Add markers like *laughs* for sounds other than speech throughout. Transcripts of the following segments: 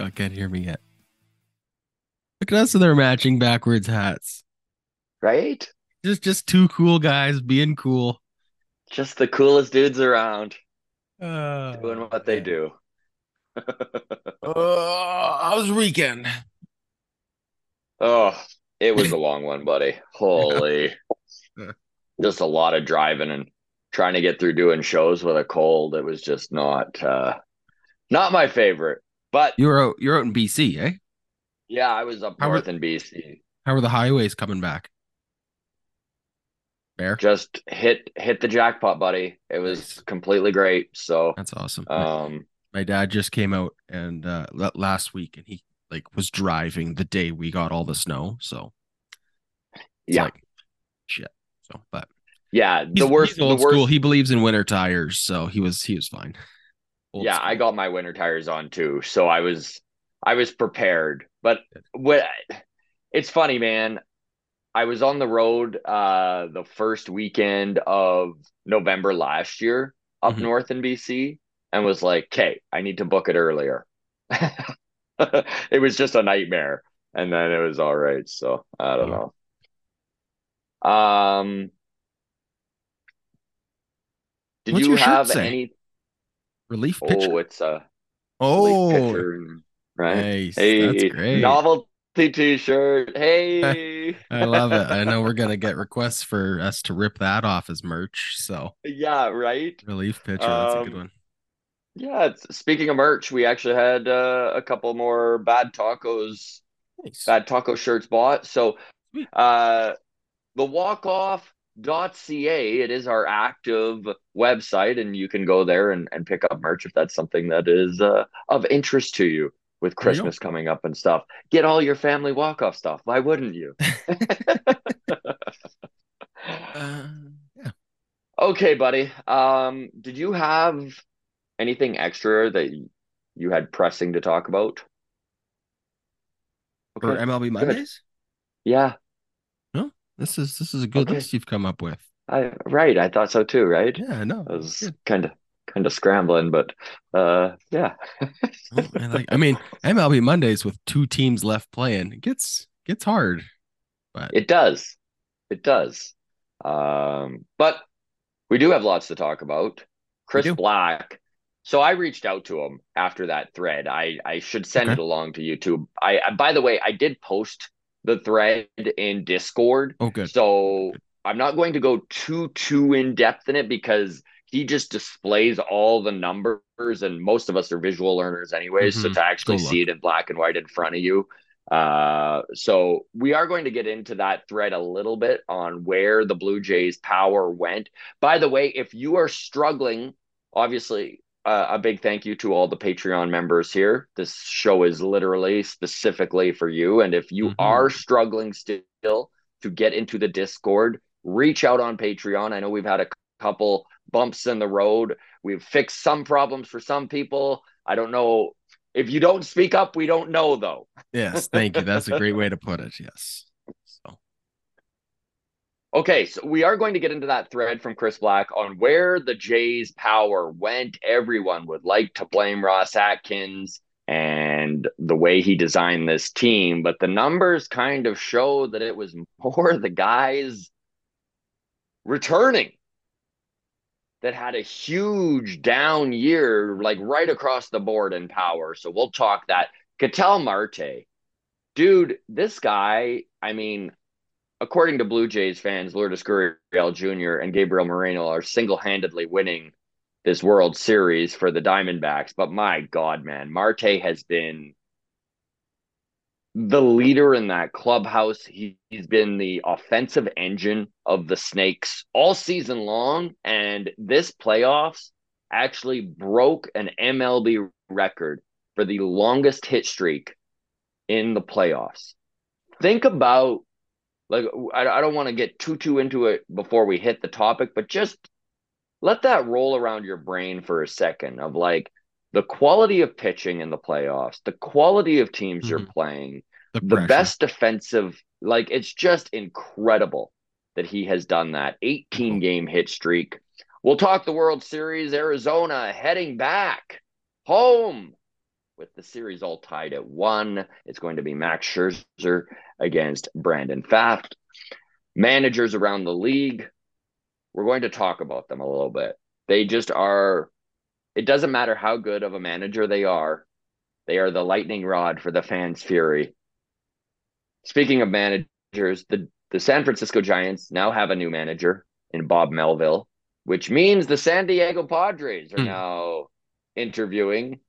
God can't hear me yet. Look at us with their matching backwards hats. Right? Just just two cool guys being cool. Just the coolest dudes around Uh, doing what they do. *laughs* Uh, how's the weekend? Oh, it was a long one, buddy. *laughs* Holy. Just a lot of driving and trying to get through doing shows with a cold. It was just not uh not my favorite. But You were out. You're out in BC, eh? yeah, I was up How were- north in BC. How are the highways coming back? Bear. Just hit hit the jackpot, buddy. It was Nice. completely great. So That's awesome. um My dad just came out and uh last week, and he like was driving the day we got all the snow. So yeah. like, shit. So, but Yeah, the worst the worst school. He believes in winter tires, so he was he was fine. Yeah, school. I got my winter tires on too, so I was I was prepared. But what it's funny, man. I was on the road uh the first weekend of November last year up Mhm. north in BC and was like, "Okay, I need to book it earlier." *laughs* it was just a nightmare, and then it was all right. So I don't know. Um, did What's you have any? Relief pitcher. Oh, it's a Oh, pitcher, right? nice. Hey, That's great. novelty T-shirt. Hey, *laughs* I love it. I know we're gonna get requests for us to rip that off as merch. So yeah, right. relief pitcher. That's a good Um, one. Yeah. It's, speaking of merch, we actually had uh, a couple more bad tacos, Nice. bad taco shirts bought. So, uh, the walkoff.ca, it is our active website, and you can go there and, and pick up merch if that's something that is uh, of interest to you. With There you. Christmas coming up and stuff, get all your family walk off stuff. Why wouldn't you? *laughs* *laughs* Uh, yeah. Okay, buddy. Um, did you have anything extra that you had pressing to talk about? For MLB Mondays, Yeah, this is this is a good Okay. list you've come up with. I right. I thought so too, right? Yeah, no, I was kind of kind of scrambling, but uh, yeah. I like. I mean, MLB Mondays with two teams left playing it gets gets hard. But It does. It does. Um, but we do have lots to talk about. Chris. Black. So I reached out to him after that thread. I I should send Okay. it along to YouTube. I, I by the way, I did post the thread in Discord. oh, good. So I'm not going to go too too in depth in it because he just displays all the numbers and most of us are visual learners anyways. So Mhm. to actually see it in black and white in front of you. Uh, so we are going to get into that thread a little bit on where the Blue Jays power went. By the way, if you are struggling, obviously uh, a big thank you to all the Patreon members here. This show is literally specifically for you. And if you Mhm. are struggling still to get into the Discord, reach out on Patreon. I know we've had a couple bumps in the road. We've fixed some problems for some people. I don't know. If you don't speak up, we don't know though. Yes, thank you. That's a great way to put it. Yes. So *laughs* Okay, so we are going to get into that thread from Chris Black on where the Jays' power went. Everyone would like to blame Ross Atkins and the way he designed this team, but the numbers kind of show that it was more the guys returning that had a huge down year, like right across the board in power. So we'll talk that. Ketel Marte, dude, this guy, I mean, according to Blue Jays fans, Lourdes Gurriel Jr. and Gabriel Moreno are single-handedly winning this World Series for the Diamondbacks. But my God, man, Marte has been the leader in that clubhouse. He, he's been the offensive engine of the Snakes all season long. And this playoffs actually broke an MLB record for the longest hit streak in the playoffs. Think about like I, I don't want to get too too into it before we hit the topic, but just let that roll around your brain for a second of like the quality of pitching in the playoffs, the quality of teams mm-hmm. you're playing, the, the best defensive, like it's just incredible that he has done that 18 mm-hmm. game hit streak. We'll talk the World Series, Arizona heading back home with the series all tied at one. It's going to be Max Scherzer against Brandon Pfaadt. Managers around the league, we're going to talk about them a little bit. They just are, it doesn't matter how good of a manager they are, they are the lightning rod for the fans' fury. Speaking of managers, the, the San Francisco Giants now have a new manager in Bob Melvin, which means the San Diego Padres are hmm. now interviewing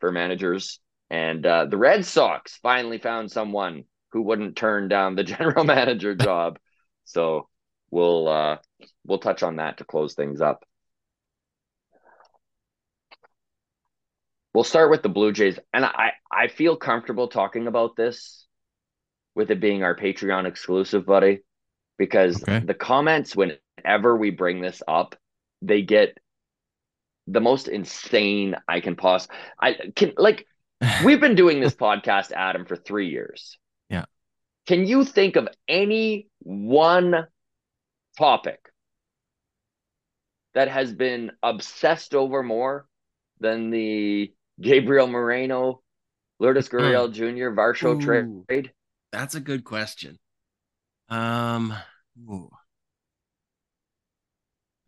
for managers. And uh, the Red Sox finally found someone who wouldn't turn down the *laughs* general manager job. So we'll uh, we'll touch on that to close things up. We'll start with the Blue Jays, and I I feel comfortable talking about this with it being our Patreon exclusive, buddy, because okay. the comments whenever we bring this up, they get the most insane I can possibly. I can like we've been doing this *laughs* podcast, Adam, for three years. Yeah. Can you think of any one topic that has been obsessed over more than the Gabriel Moreno, Lourdes hmm. Gurriel Jr. Varsho Ooh, trade? That's a good question. Um, ooh.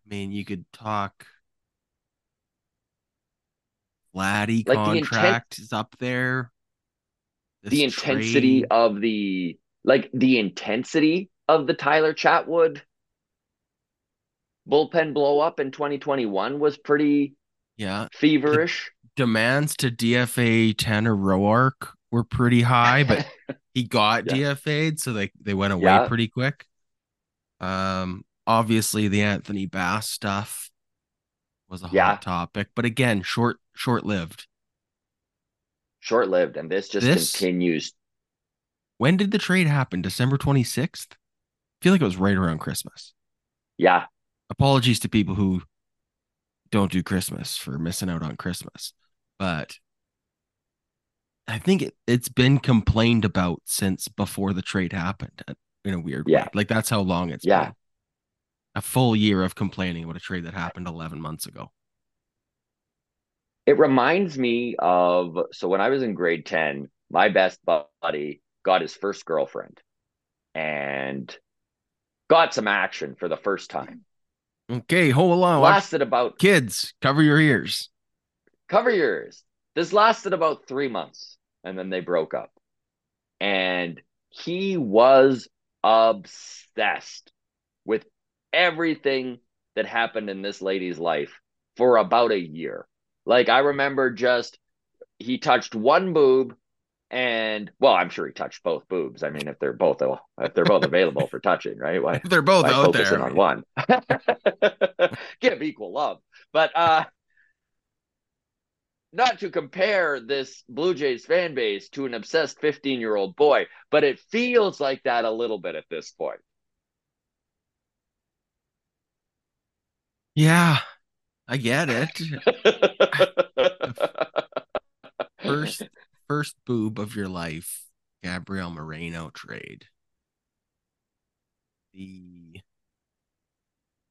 I mean, you could talk Vladdy like contract inten- is up there. This the intensity trade. of the like the intensity of the Tyler Chatwood bullpen blow up in 2021 was pretty yeah feverish. The demands to DFA Tanner Roark were pretty high, but *laughs* he got yeah. DFA'd, so they they went away yeah. pretty quick. Um, obviously the Anthony Bass stuff was a hot yeah. topic, but again, short short lived. Short lived, and this just this, continues. When did the trade happen? December twenty sixth. I feel like it was right around Christmas. Yeah. Apologies to people who don't do Christmas for missing out on Christmas, but I think it, it's been complained about since before the trade happened uh, in a weird yeah. way. Like that's how long it's yeah. been a full year of complaining about a trade that happened 11 months ago. It reminds me of so when I was in grade 10, my best buddy got his first girlfriend and got some action for the first time. Okay, hold on. Lasted about kids, cover your ears. Cover your ears. This lasted about three months and then they broke up. And he was obsessed with everything that happened in this lady's life for about a year. Like I remember just he touched one boob and well, I'm sure he touched both boobs. I mean, if they're both if they're both available for touching, right? Why if they're both why out there on one? *laughs* Give equal love, but uh, not to compare this Blue Jays fan base to an obsessed 15 year old boy, but it feels like that a little bit at this point. Yeah, I get it. *laughs* first first boob of your life, Gabriel Moreno trade. The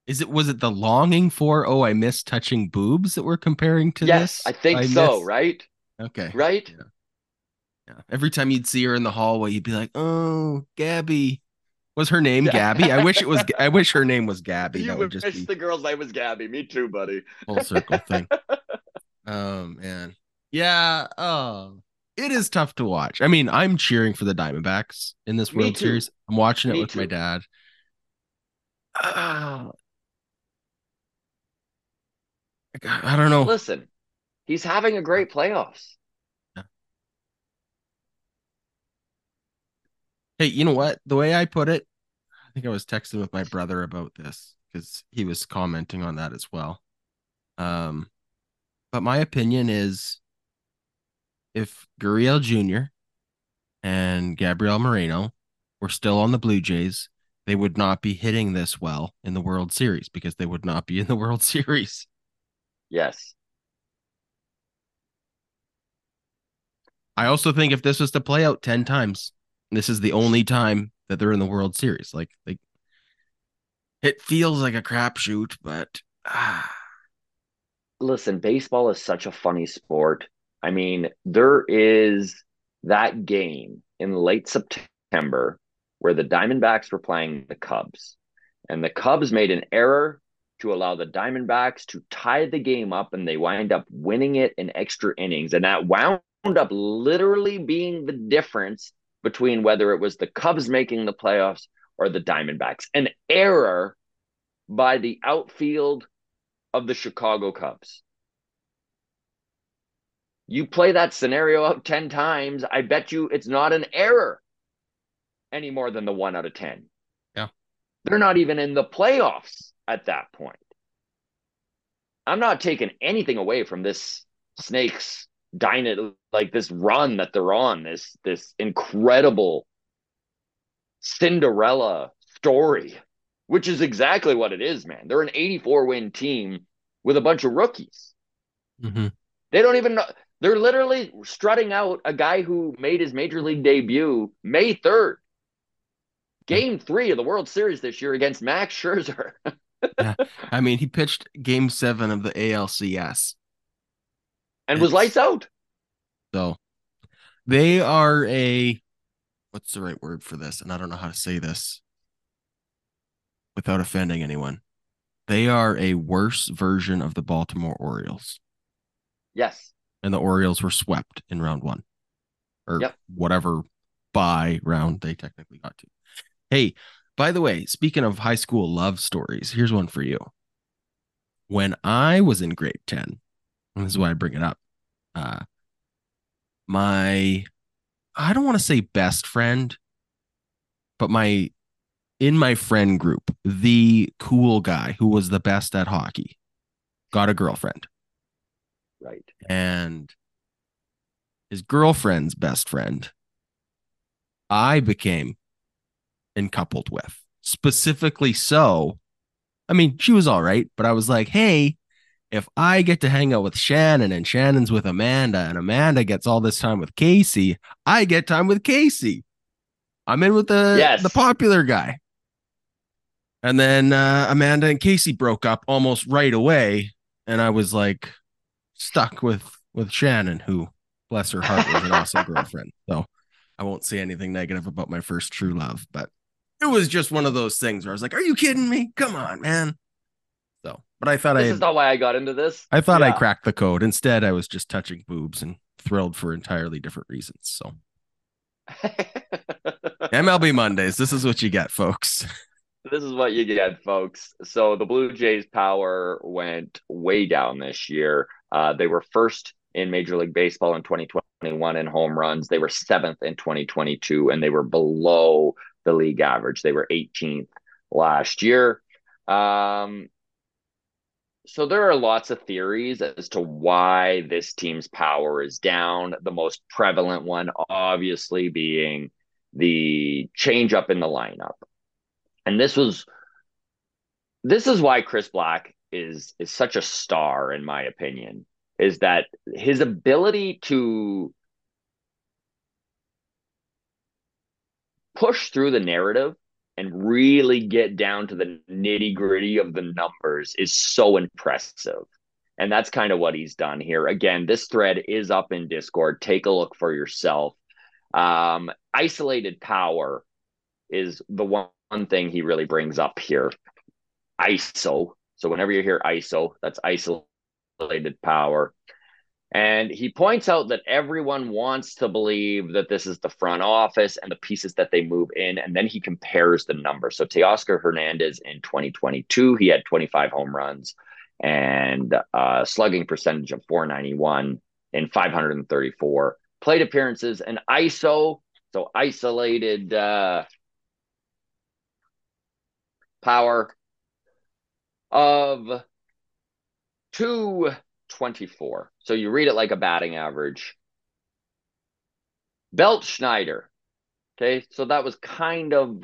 is it was it the longing for oh I miss touching boobs that we're comparing to this? yes, this? I think I so, miss... right? Okay. Right? Yeah. yeah. Every time you'd see her in the hallway, you'd be like, "Oh, Gabby." Was her name Gabby? I wish it was. I *laughs* wish her name was Gabby. You that would just be... the girl's name was Gabby. Me too, buddy. Full circle thing. *laughs* oh man, yeah. Oh, it is tough to watch. I mean, I'm cheering for the Diamondbacks in this World Series. I'm watching it Me with too. my dad. Uh, *sighs* I don't know. Listen, he's having a great playoffs. Hey, you know what? The way I put it, I think I was texting with my brother about this because he was commenting on that as well. Um, but my opinion is if Gurriel Jr. and Gabriel Moreno were still on the Blue Jays, they would not be hitting this well in the World Series because they would not be in the World *laughs* Series. Yes. I also think if this was to play out 10 times, this is the only time that they're in the World Series. Like, like it feels like a crapshoot, but ah. listen, baseball is such a funny sport. I mean, there is that game in late September where the Diamondbacks were playing the Cubs, and the Cubs made an error to allow the Diamondbacks to tie the game up, and they wind up winning it in extra innings, and that wound up literally being the difference between whether it was the Cubs making the playoffs or the Diamondbacks. An error by the outfield of the Chicago Cubs. You play that scenario out 10 times, I bet you it's not an error any more than the one out of 10. Yeah. They're not even in the playoffs at that point. I'm not taking anything away from this Snakes dynamite like this run that they're on, this this incredible Cinderella story, which is exactly what it is, man. They're an 84 win team with a bunch of rookies. Mm-hmm. They don't even know. They're literally strutting out a guy who made his major league debut May 3rd. Game three of the World Series this year against Max Scherzer. *laughs* yeah. I mean, he pitched game seven of the ALCS and it's, was lights out. So they are a what's the right word for this? And I don't know how to say this without offending anyone. They are a worse version of the Baltimore Orioles. Yes. And the Orioles were swept in round one or yep. whatever by round they technically got to. Hey, by the way, speaking of high school love stories, here's one for you. When I was in grade 10, this is why I bring it up, uh, my, I don't want to say best friend, but my, in my friend group, the cool guy who was the best at hockey got a girlfriend. Right. And his girlfriend's best friend, I became and coupled with. Specifically so, I mean, she was all right, but I was like, hey, if I get to hang out with Shannon and Shannon's with Amanda and Amanda gets all this time with Casey, I get time with Casey. I'm in with the yes. the popular guy. And then uh, Amanda and Casey broke up almost right away, and I was like stuck with with Shannon, who bless her heart was an awesome *laughs* girlfriend. So I won't say anything negative about my first true love, but it was just one of those things where I was like, "Are you kidding me? Come on, man!" But I thought I this I is not why I got into this. I thought yeah. I cracked the code. Instead, I was just touching boobs and thrilled for entirely different reasons. So, *laughs* MLB Mondays. This is what you get, folks. This is what you get, folks. So the Blue Jays' power went way down this year. Uh, they were first in Major League Baseball in 2021 in home runs. They were seventh in 2022, and they were below the league average. They were 18th last year. Um, so there are lots of theories as to why this team's power is down. The most prevalent one, obviously, being the change up in the lineup. And this was this is why Chris Black is is such a star, in my opinion, is that his ability to push through the narrative and really get down to the nitty gritty of the numbers is so impressive. And that's kind of what he's done here. Again, this thread is up in Discord. Take a look for yourself. Um, isolated power is the one, one thing he really brings up here. ISO. So whenever you hear ISO, that's isolated power. And he points out that everyone wants to believe that this is the front office and the pieces that they move in. And then he compares the numbers. So Teoscar Hernandez in 2022, he had 25 home runs and a slugging percentage of 491 in 534 plate appearances and ISO. So isolated uh, power of two 24. So you read it like a batting average. Belt Schneider. Okay, so that was kind of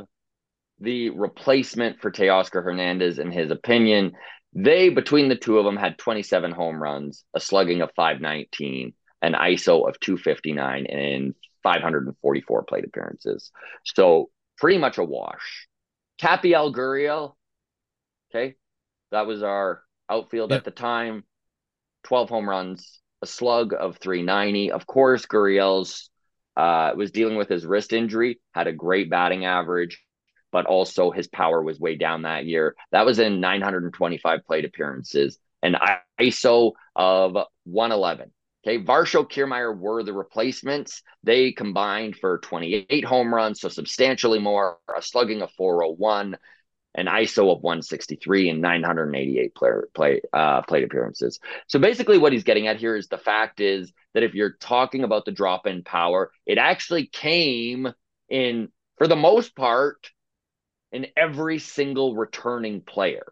the replacement for Teoscar Hernandez, in his opinion. They, between the two of them, had 27 home runs, a slugging of 519, an ISO of 259, and 544 plate appearances. So pretty much a wash. Tapia Gurriel, okay, that was our outfield yep. at the time. 12 home runs, a slug of 390. Of course, Gurriel's uh, was dealing with his wrist injury, had a great batting average, but also his power was way down that year. That was in 925 plate appearances, an ISO of 111. Okay, Varsho Kiermaier were the replacements. They combined for 28 home runs, so substantially more, a slugging of 401, an ISO of 163, and 988 player, play, uh, plate appearances. So basically, what he's getting at here is the fact is that if you're talking about the drop in power, it actually came in, for the most part, in every single returning player.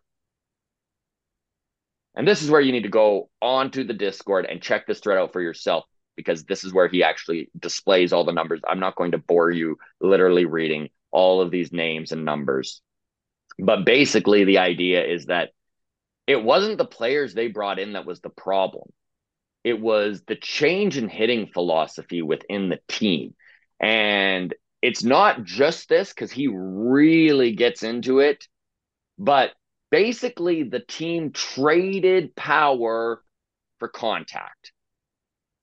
And this is where you need to go onto the Discord and check this thread out for yourself because this is where he actually displays all the numbers. I'm not going to bore you literally reading all of these names and numbers. But basically, the idea is that it wasn't the players they brought in that was the problem. It was the change in hitting philosophy within the team. And it's not just this because he really gets into it, but basically the team traded power for contact.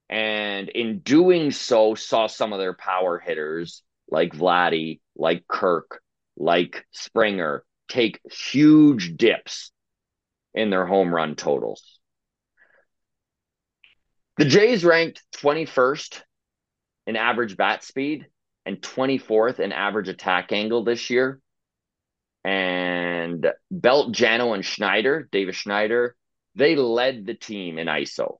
And in doing so, saw some of their power hitters like Vladdy, like Kirk, like Springer take huge dips in their home run totals. The Jays ranked 21st in average bat speed and 24th in average attack angle this year. And Belt, Jansen, and Schneider, Davis Schneider, they led the team in ISO.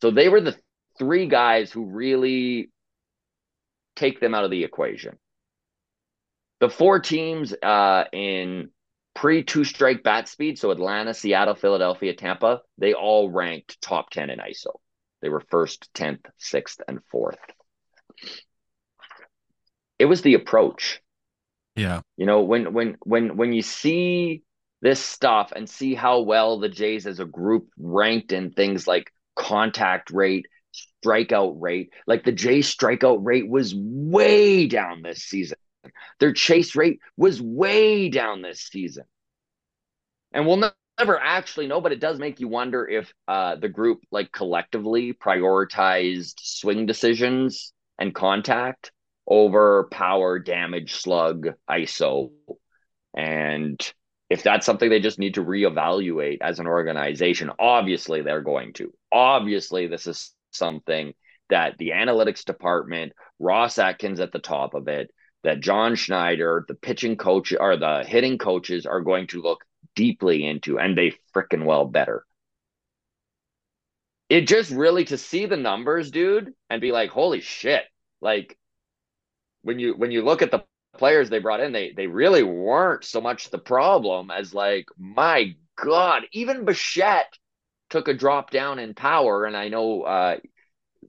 So they were the three guys who really take them out of the equation. The four teams uh, in pre two strike bat speed, so Atlanta, Seattle, Philadelphia, Tampa, they all ranked top 10 in ISO. They were first, 10th, sixth, and fourth it was the approach. Yeah. You know, when when when when you see this stuff and see how well the Jays as a group ranked in things like contact rate, strikeout rate, like the Jays strikeout rate was way down this season. Their chase rate was way down this season. And we'll never actually know, but it does make you wonder if uh, the group like collectively prioritized swing decisions and contact over power, damage, slug, ISO. And if that's something they just need to reevaluate as an organization, obviously they're going to. Obviously, this is something that the analytics department, Ross Atkins at the top of it, that John Schneider, the pitching coach or the hitting coaches are going to look deeply into, and they freaking well better. It just really to see the numbers, dude, and be like, holy shit, like when you when you look at the players they brought in, they they really weren't so much the problem as like, my God, even Bichette took a drop down in power. And I know uh,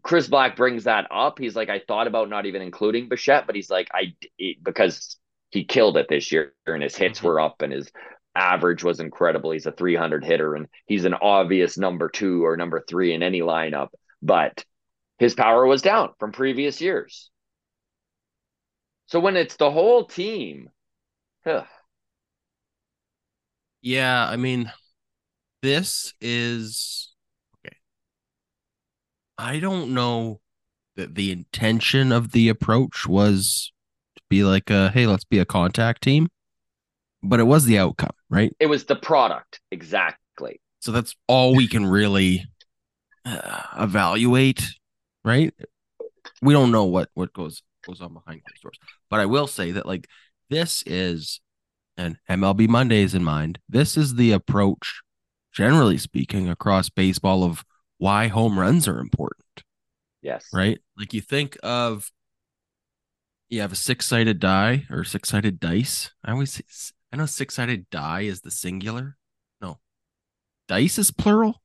Chris Black brings that up. He's like, I thought about not even including Bichette, but he's like, I because he killed it this year and his hits mm-hmm. were up and his average was incredible. He's a 300 hitter and he's an obvious number two or number three in any lineup, but his power was down from previous years. So when it's the whole team, ugh. yeah, I mean, this is. I don't know that the intention of the approach was to be like a hey, let's be a contact team, but it was the outcome, right? It was the product, exactly. So that's all we can really uh, evaluate, right? We don't know what what goes goes on behind closed doors. But I will say that like this is and MLB Mondays in mind, this is the approach, generally speaking, across baseball of why home runs are important. Yes. Right? Like you think of you have a six-sided die or six-sided dice. I always I know six-sided die is the singular. No. Dice is plural.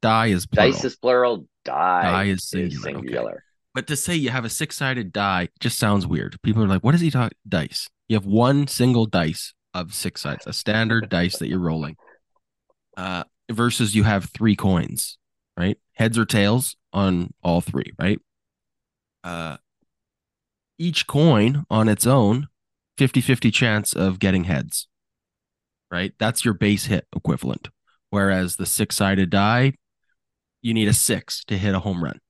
Die is plural. Dice is plural. Die, die is singular. Is singular. Okay. But to say you have a six sided die just sounds weird. People are like, what is he talking? Dice. You have one single dice of six sides, a standard dice that you're rolling. Uh, versus you have three coins, right? Heads or tails on all three, right? Uh, each coin on its own, 50 50 chance of getting heads, right? That's your base hit equivalent. Whereas the six sided die, you need a six to hit a home run,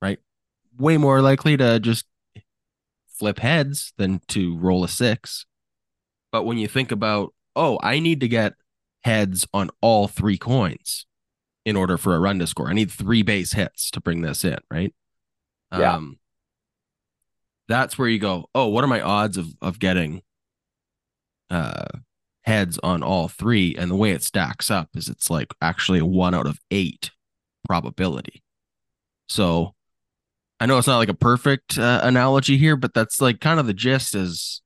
right? Way more likely to just flip heads than to roll a six. But when you think about, oh, I need to get heads on all three coins in order for a run to score. I need three base hits to bring this in, right? Yeah. Um, that's where you go, oh, what are my odds of of getting uh heads on all three? And the way it stacks up is it's like actually a one out of eight probability. So I know it's not like a perfect uh, analogy here, but that's like kind of the gist is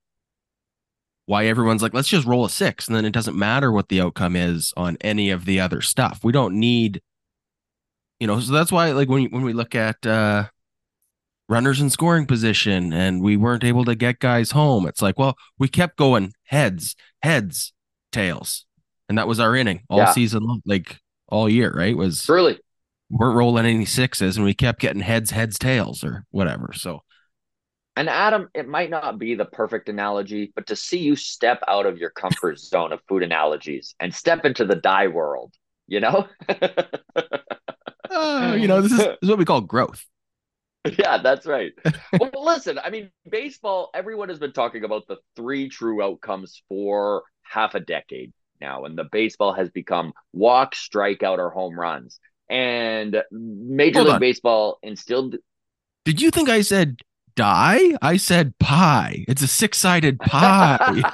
why everyone's like, let's just roll a six. And then it doesn't matter what the outcome is on any of the other stuff. We don't need, you know, so that's why, like, when, when we look at uh, runners in scoring position and we weren't able to get guys home, it's like, well, we kept going heads, heads, tails. And that was our inning all Yeah. season long, like all year, right? Was really weren't rolling any sixes and we kept getting heads, heads, tails, or whatever. So, And Adam, it might not be the perfect analogy, but to see you step out of your comfort *laughs* zone of food analogies and step into the die world, you know? uh, you know, this is, this is what we call growth. *laughs* yeah, that's right. *laughs* well, listen, I mean, baseball, everyone has been talking about the three true outcomes for half a decade now, and the baseball has become walk, strikeout, or home runs. And Major Hold League on. Baseball instilled Did you think I said die? I said pie. It's a six sided pie.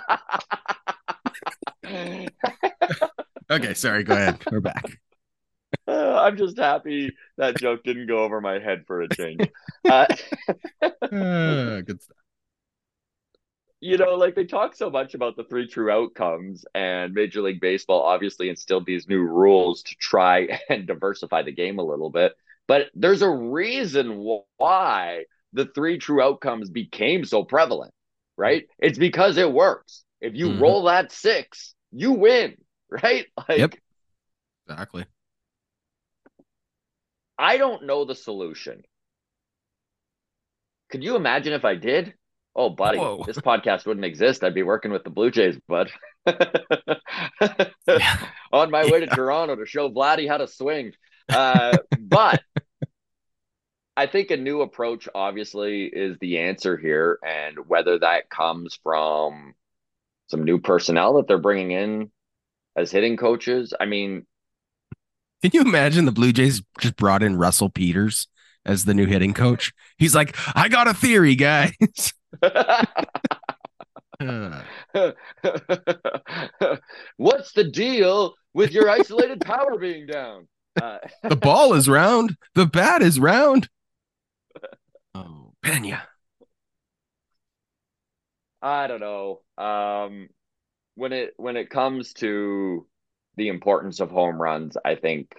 *laughs* okay, sorry. Go ahead. We're back. Uh, I'm just happy that joke didn't go over my head for a change. Uh, Uh, good stuff. you know, like they talk so much about the three true outcomes, and Major League Baseball obviously instilled these new rules to try *laughs* and diversify the game a little bit. But there's a reason why the three true outcomes became so prevalent, right? It's because it works. If you Mhm. roll that six, you win, *laughs* right? Like, Yep. Exactly. I don't know the solution. Could you imagine if I did? Oh, buddy, Whoa. this podcast wouldn't exist. I'd be working with the Blue Jays, bud. *laughs* Yeah. *laughs* On my way to Toronto to show Vladdy how to swing. Uh, but I think a new approach, obviously, is the answer here. And whether that comes from some new personnel that they're bringing in as hitting coaches, I mean, Can you imagine the Blue Jays just brought in Russell Peters as the new hitting coach? He's like, I got a theory, guys. *laughs* *laughs* What's the deal with your isolated power being down? Uh, the ball is round. The bat is round. Pena. I don't know. Um, when it when it comes to the importance of home runs, I think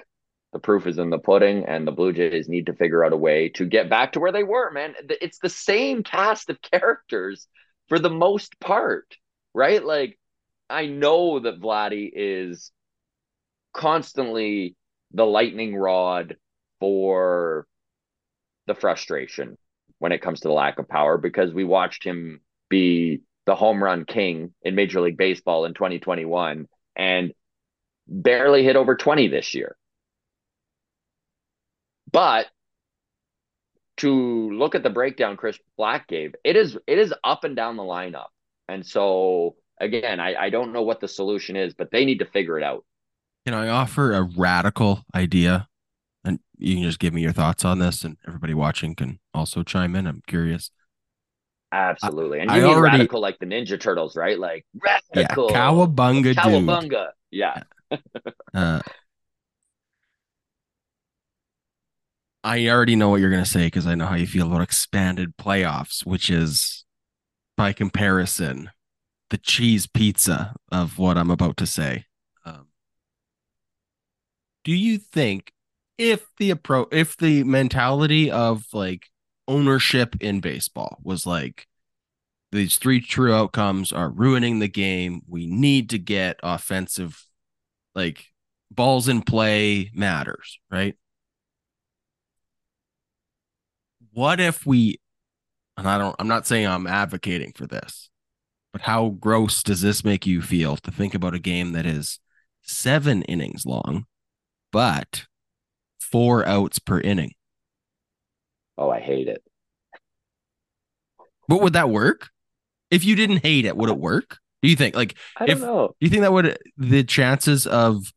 the proof is in the pudding, and the Blue Jays need to figure out a way to get back to where they were. Man, it's the same cast of characters for the most part, right? Like, I know that Vladdy is constantly the lightning rod for the frustration when it comes to the lack of power because we watched him be the home run king in Major League Baseball in 2021 and barely hit over 20 this year. But to look at the breakdown Chris Black gave, it is it is up and down the lineup. And so again, I, I don't know what the solution is, but they need to figure it out. Can I offer a radical idea? You can just give me your thoughts on this, and everybody watching can also chime in. I'm curious. Absolutely. And I you mean already- radical like the Ninja Turtles, right? Like radical, Yeah, radical. cowabunga, dude. Cowabunga. Yeah. Uh, I already know what you're gonna say because I know how you feel about expanded playoffs, which is, by comparison, the cheese pizza of what I'm about to say. Um, do you think if the approach, if the mentality of like ownership in baseball was like these three true outcomes are ruining the game. We need to get offensive, like balls in play matters, right? What if we, and I don't, I'm not saying I'm advocating for this, but how gross does this make you feel to think about a game that is seven innings long, but four outs per inning? Oh, I hate it. But would that work? If you didn't hate it, would it work? Do you think? Like, I don't if know. do you think that would the chances of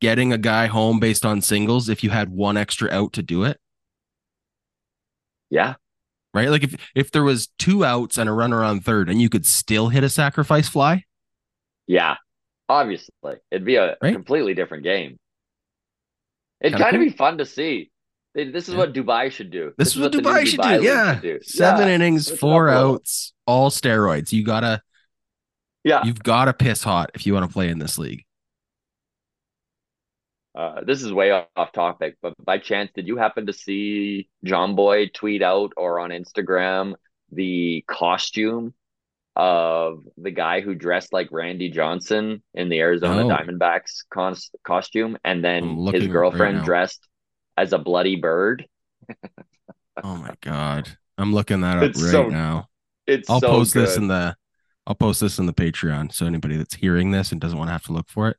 getting a guy home based on singles if you had one extra out to do it? Yeah. Right? Like if if there was two outs and a runner on third and you could still hit a sacrifice fly, Yeah. Obviously. It'd be a Right? completely different game. It'd Kinda cool. be fun to see. This is Yeah. what Dubai should do. this, is what new Dubai should do. Yeah. should do. Seven Yeah. innings, Switch four outs, all steroids. You gotta Yeah. you've gotta piss hot if you want to play in this league. Uh, this is way off topic, but by chance, did you happen to see John Boy tweet out or on Instagram the costume of the guy who dressed like Randy Johnson in the Arizona No. Diamondbacks cons- costume, and then his girlfriend now. dressed as a bloody bird? *laughs* Oh my god. I'm looking that up It's right so now. It's I'll so post this in the I'll post this in the Patreon. So anybody that's hearing this and doesn't want to have to look for it.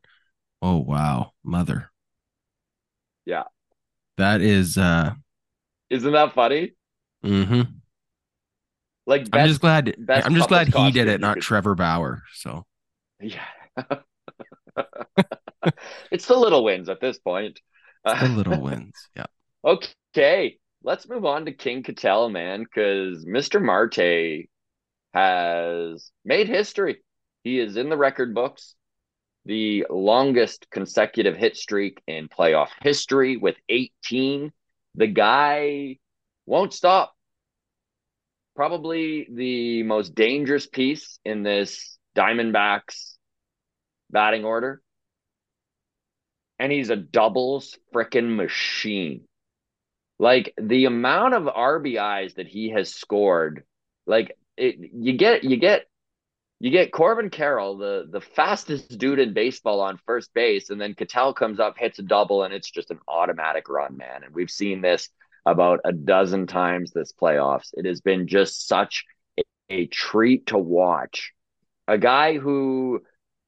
Oh wow, mother. Yeah. That is uh Isn't that funny? hmm Like I'm just glad best I'm just glad he did it, not could- Trevor Bauer. So yeah. *laughs* it's the little wins at this point. the little wins. Yeah. *laughs* Okay, let's move on to King Ketel, man, because Mr. Marte has made history. He is in the record books, the longest consecutive hit streak in playoff history with 18. The guy won't stop. Probably the most dangerous piece in this Diamondbacks batting order. And he's a doubles frickin' machine. Like the amount of RBIs that he has scored, like it, you get you get you get Corbin Carroll, the the fastest dude in baseball on first base, and then Ketel comes up, hits a double, and it's just an automatic run, man. And we've seen this about a dozen times this playoffs. It has been just such a, a treat to watch. A guy who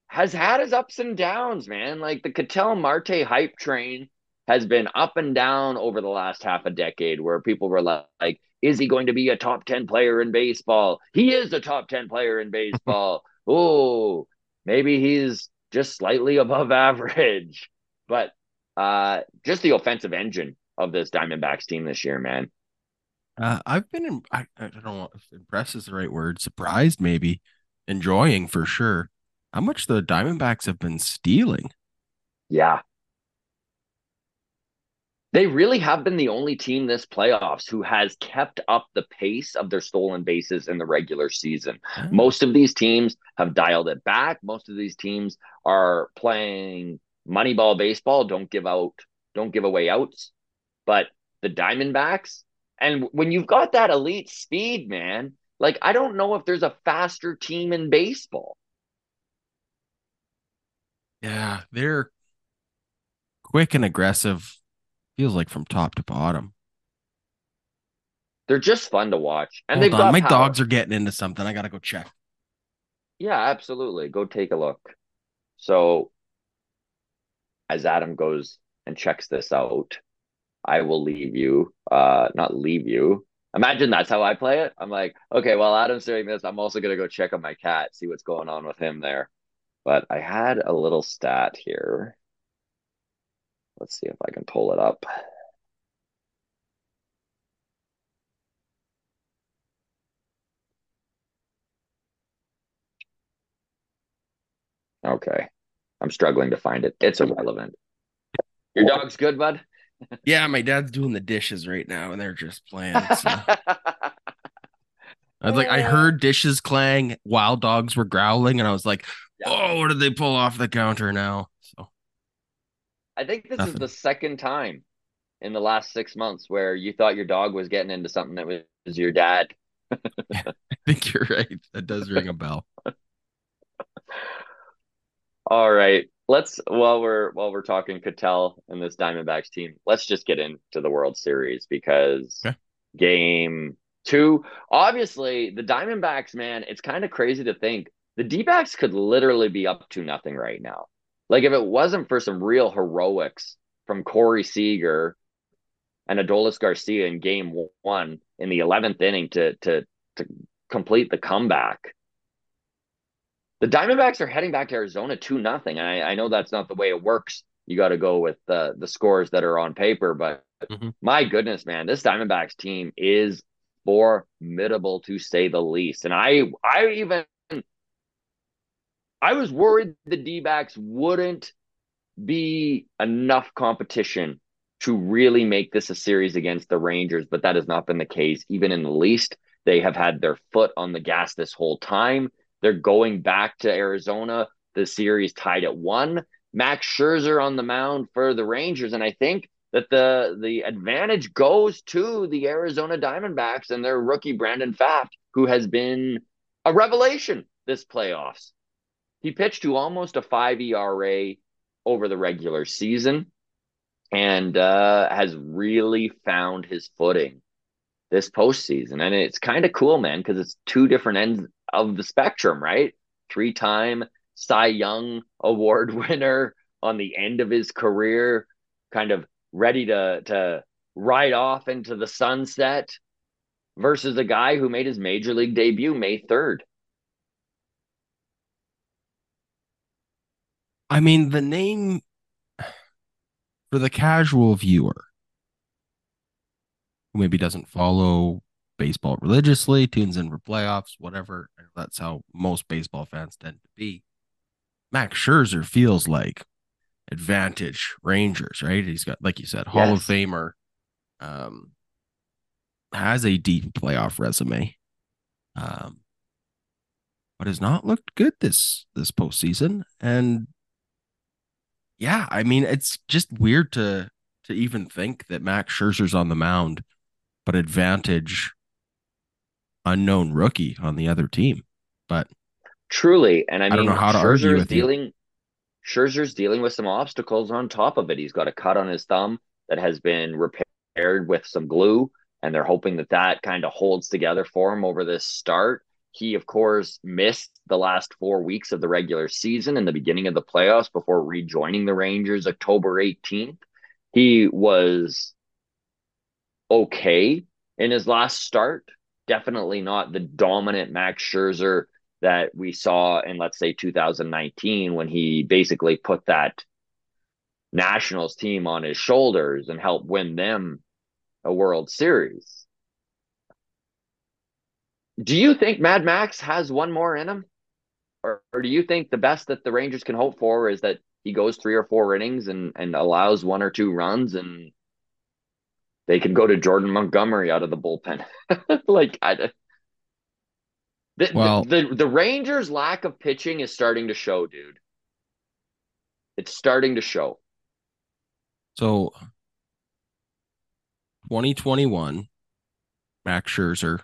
has had his ups and downs, man. Like the Ketel Marte hype train has been up and down over the last half a decade where people were like, is he going to be a top 10 player in baseball? He is a top 10 player in baseball. *laughs* oh, maybe he's just slightly above *laughs* average. But uh, just the offensive engine of this Diamondbacks team this year, man. Uh, I've been in, I, I don't know if impressed is the right word, surprised maybe, enjoying for sure. How much the Diamondbacks have been stealing. Yeah. They really have been the only team this playoffs who has kept up the pace of their stolen bases in the regular season. Yeah. Most of these teams have dialed it back. Most of these teams are playing moneyball baseball, don't give out, don't give away outs. But the Diamondbacks, and when you've got that elite speed, man, like I don't know if there's a faster team in baseball. Yeah, they're quick and aggressive. Feels like from top to bottom. They're just fun to watch. And Hold they've on, got my power. dogs are getting into something. I gotta go check. Yeah, absolutely. Go take a look. So, as Adam goes and checks this out, I will leave you. Uh, not leave you. Imagine that's how I play it. I'm like, okay, while Adam's doing this, I'm also gonna go check on my cat, see what's going on with him there. But I had a little stat here. Let's see if I can pull it up. Okay. I'm struggling to find it. It's irrelevant. Your dog's good, bud? Yeah, my dad's doing the dishes right now, and they're just playing. So. I was like, I *laughs* heard dishes clang while dogs were growling, and I was like, "Oh, what did they pull off the counter now?" So I think this is the second time in the last six months where you thought your dog was getting into something that was your dad. *laughs* I think you're right. That does ring a bell. *laughs* All right. Let's while we're while we're talking Ketel and this Diamondbacks team, let's just get into the World Series because Okay. game two, obviously the Diamondbacks, man, it's kind of crazy to think the D-backs could literally be up to nothing right now. Like if it wasn't for some real heroics from Corey Seager and Adolis Garcia in game one in the eleventh inning to to to complete the comeback. The Diamondbacks are heading back to Arizona two nothing. And I, I know that's not the way it works. You got to go with the the scores that are on paper, but Mhm. my goodness, man, this Diamondbacks team is formidable to say the least. And I I even I was worried the D-backs wouldn't be enough competition to really make this a series against the Rangers, but that has not been the case, even in the least. They have had their foot on the gas this whole time. They're going back to Arizona. The series tied at one. Max Scherzer on the mound for the Rangers, and I think that the the advantage goes to the Arizona Diamondbacks and their rookie Brandon Pfaadt, who has been a revelation this playoffs. He pitched to almost a five ERA over the regular season and uh, has really found his footing this postseason. And it's kind of cool, man, because it's two different ends of the spectrum, right? Three time Cy Young Award *laughs* winner on the end of his career, kind of ready to, to ride off into the sunset versus a guy who made his major league debut May 3rd. I mean, the name for the casual viewer who maybe doesn't follow baseball religiously, tunes in for playoffs, whatever. That's how most baseball fans tend to be. Max Scherzer feels like advantage Rangers, right? He's got, like you said, Hall of. Famer, um, has a deep playoff resume, um, but has not looked good this this postseason. And yeah, I mean, it's just weird to to even think that Max Scherzer's on the mound, but advantage unknown rookie on the other team. But Truly, and I, don't know how to argue Scherzer's with you. dealing. Scherzer's dealing with some obstacles on top of it. He's got a cut on his thumb that has been repaired with some glue, and they're hoping that that kind of holds together for him over this start. He, of course, missed the last four weeks of the regular season and the beginning of the playoffs before rejoining the Rangers October 18th. He was okay in his last start. Definitely not the dominant Max Scherzer that we saw in, let's say, 2019 when he basically put that Nationals team on his shoulders and helped win them a World Series. Do you think Mad Max has one more in him? Or, or do you think the best that the Rangers can hope for is that he goes three or four innings and, and allows one or two runs and they can go to Jordan Montgomery out of the bullpen? *laughs* like, I, the, Well- the, the the Rangers' lack of pitching is starting to show, dude. It's starting to show. so 2021, Max Scherzer,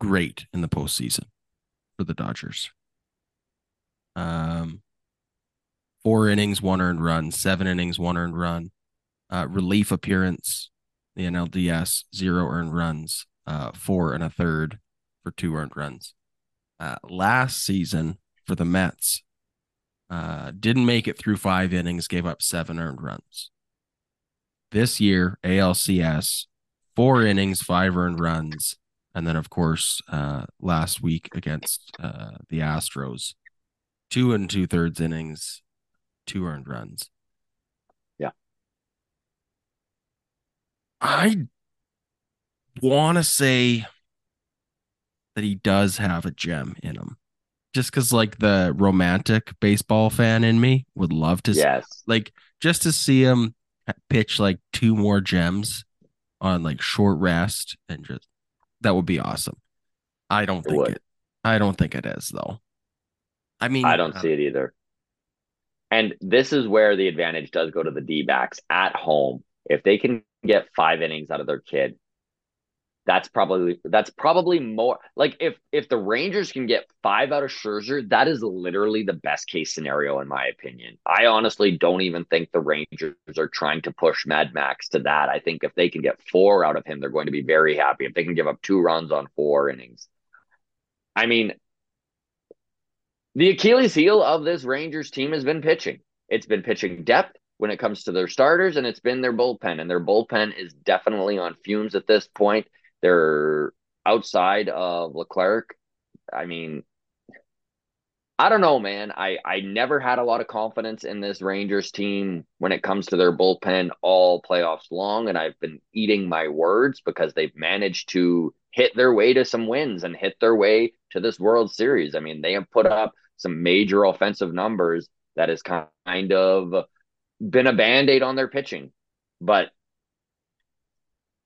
great in the postseason for the Dodgers. Um, four innings, one earned run, seven innings, one earned run, uh, relief appearance, the NLDS, zero earned runs, uh, four and a third for two earned runs. Uh, last season for the Mets, uh, didn't make it through five innings, gave up seven earned runs. This year, ALCS, four innings, five earned runs. And then, of course, uh, last week against uh, the Astros, two and two thirds innings, two earned runs. I want to say that he does have a gem in him. Just because, like, the romantic baseball fan in me would love to, Yes. like, just to see him pitch like two more gems on like short rest and just that would be awesome. I don't It think would. it. I don't think it is though. I mean, I don't uh, see it either. And this is where the advantage does go to the D backs at home. If they can get five innings out of their kid, that's probably that's probably more like if if the Rangers can get five out of Scherzer, that is literally the best case scenario in my opinion. I honestly don't even think the Rangers are trying to push Mad Max to that. I think if they can get four out of him, they're going to be very happy. If they can give up two runs on four innings, I mean, the Achilles heel of this Rangers team has been pitching. It's been pitching depth when it comes to their starters, and it's been their bullpen. And their bullpen is definitely on fumes at this point. They're outside of Leclerc. I mean, I don't know, man. I I never had a lot of confidence in this Rangers team when it comes to their bullpen all playoffs long, and I've been eating my words because they've managed to hit their way to some wins and hit their way to this World Series. I mean, they have put up some major offensive numbers that is kind of been a band-aid on their pitching. But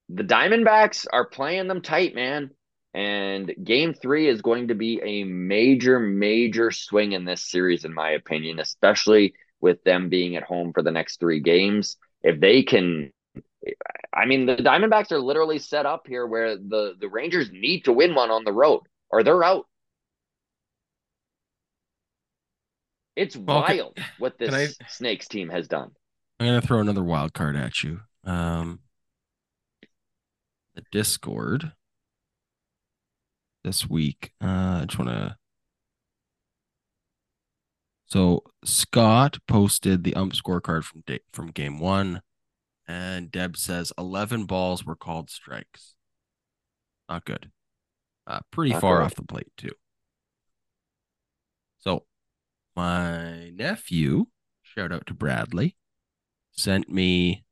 the Diamondbacks are playing them tight, man. And game three is going to be a major, major swing in this series, in my opinion, especially with them being at home for the next three games. If they can, I mean, the Diamondbacks are literally set up here where the, the Rangers need to win one on the road or they're out. It's Well, can- wild what this I- Snakes team has done. I'm gonna throw another wild card at you. Um, the Discord this week. Uh, I just want to. So Scott posted the ump scorecard from day, from game one, and Deb says eleven balls were called strikes. Not good. Uh, pretty Not far good. off the plate too. My nephew, shout out to Bradley, sent me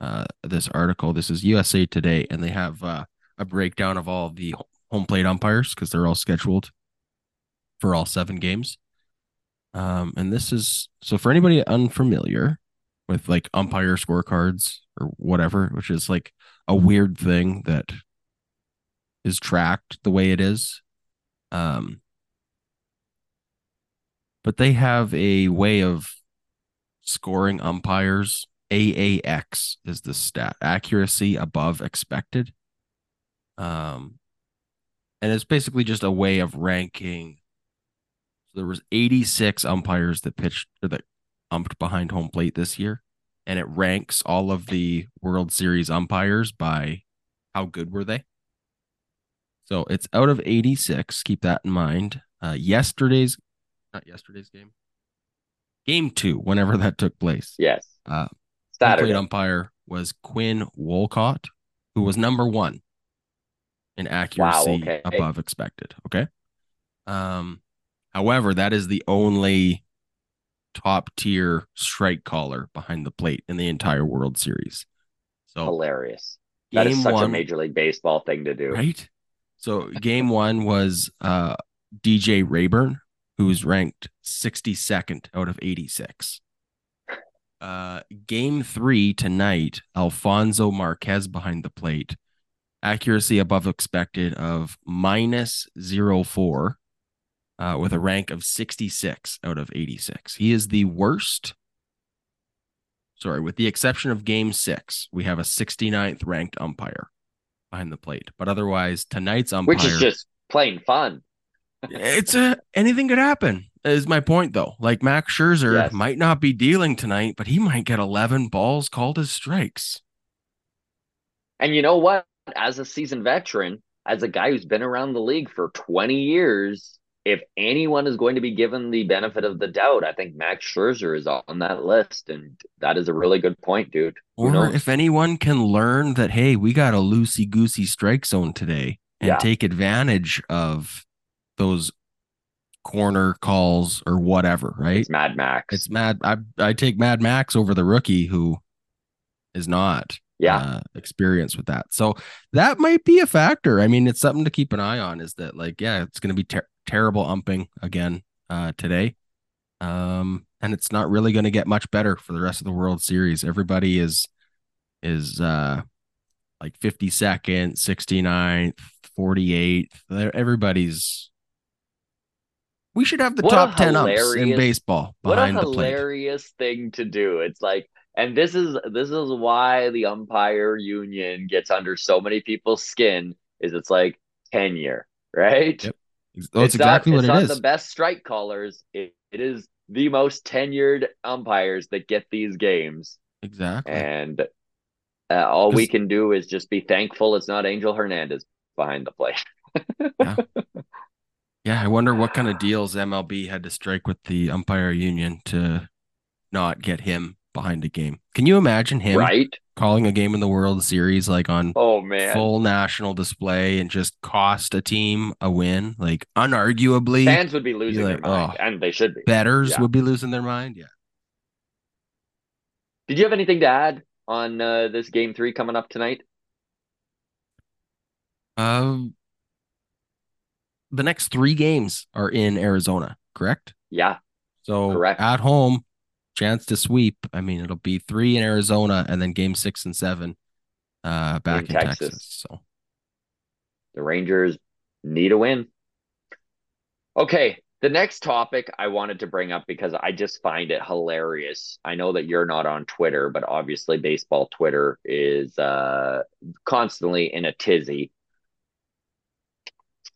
uh, this article. This is USA Today, and they have uh, a breakdown of all the home plate umpires because they're all scheduled for all seven games. Um, and this is so for anybody unfamiliar with like umpire scorecards or whatever, which is like a weird thing that is tracked the way it is. Um, but they have a way of scoring umpires. AAX is the stat accuracy above expected. Um, and it's basically just a way of ranking. So there was 86 umpires that pitched or that umped behind home plate this year, and it ranks all of the World Series umpires by how good were they. So it's out of 86. Keep that in mind. Uh, yesterday's, not yesterday's game, game two, whenever that took place. Yes. Uh, Saturday. umpire was Quinn Wolcott, who was number one in accuracy okay. above expected. Okay. Um, however, that is the only top tier strike caller behind the plate in the entire World Series. So Hilarious. That is such one, a Major League Baseball thing to do. right? So game one was uh DJ Reyburn, who's ranked 62nd out of 86. Uh, game three tonight, Alfonso Marquez behind the plate, accuracy above expected of minus 04, uh, with a rank of 66 out of 86. He is the worst. Sorry, with the exception of game six, we have a 69th ranked umpire behind the plate. But otherwise, tonight's umpire Which is just plain fun. It's a anything could happen. Is my point though. Like Max Scherzer Yes. might not be dealing tonight, but he might get 11 balls called as strikes. And you know what? As a seasoned veteran, as a guy who's been around the league for 20 years, if anyone is going to be given the benefit of the doubt, I think Max Scherzer is on that list. And that is a really good point, dude. Who Or knows? if anyone can learn that, hey, we got a loosey goosey strike zone today and Yeah. take advantage of those corner calls or whatever, right? It's Mad Max. It's Mad. I I take Mad Max over the rookie who is not yeah. uh, experience with that. So that might be a factor. I mean, it's something to keep an eye on. Is that like, yeah, it's going to be ter- terrible umping again uh, today, um, and it's not really going to get much better for the rest of the World Series. Everybody is is uh, like 52nd, 69th, 48th. Everybody's We should have the What top 10 umps in baseball What a behind the plate. hilarious thing to do. It's like and this is this is why the umpire union gets under so many people's skin is it's like tenure, right? Yep. That's It's not- exactly what it's it not is. the best strike callers. It, it is the most tenured umpires that get these games. Exactly. And uh, all we can do is just be thankful it's not Angel Hernandez behind the plate. *laughs* Yeah, I wonder what kind of deals MLB had to strike with the umpire union to not get him behind a game. Can you imagine him Right? calling a game in the World Series like on Oh man. full national display and just cost a team a win? Like unarguably, Fans would be losing like, their mind, oh, and they should be. betters Yeah. would be losing their mind. Yeah. Did you have anything to add on uh, this game three coming up tonight? Um, the next three games are in Arizona, correct? Yeah, So Correct. at home, chance to sweep. I mean, it'll be three in Arizona and then game six and seven uh back in, In Texas. Texas. So the Rangers need a win. Okay, the next topic I wanted to bring up because I just find it hilarious. I know that you're not on Twitter, but obviously baseball Twitter is uh, constantly in a tizzy.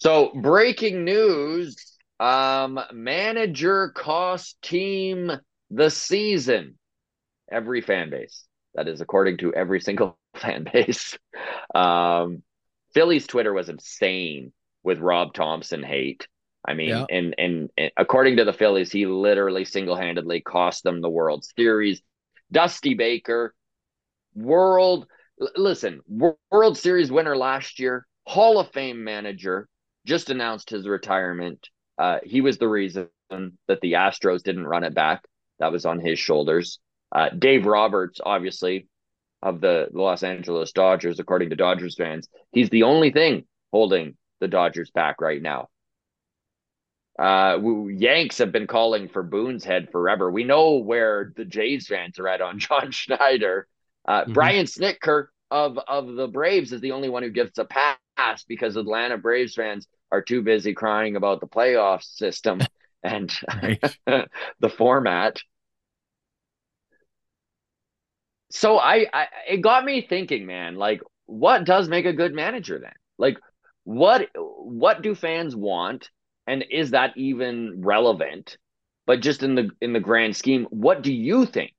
So, breaking news, um manager cost team the season. Every fan base. That is according to every single *laughs* fan base. Um Philly's Twitter was insane with Rob Thomson hate. I mean, Yeah. and, and and according to the Phillies, he literally single-handedly cost them the World Series. Dusty Baker, World listen, Wor- World Series winner last year, Hall of Fame manager, just announced his retirement. Uh, he was the reason that the Astros didn't run it back. That was on his shoulders. Uh, Dave Roberts, obviously, of the Los Angeles Dodgers, according to Dodgers fans, he's the only thing holding the Dodgers back right now. Uh, Yanks have been calling for Boone's head forever. We know where the Jays fans are at on *laughs* John Schneider. Uh, Mhm. Brian Snitker of of the Braves is the only one who gets a pass because Atlanta Braves fans are too busy crying about the playoff system *laughs* and *laughs* the format. So I, I it got me thinking, man, like what does make a good manager then? Like what what do fans want and is that even relevant? But just in the in the grand scheme, what do you think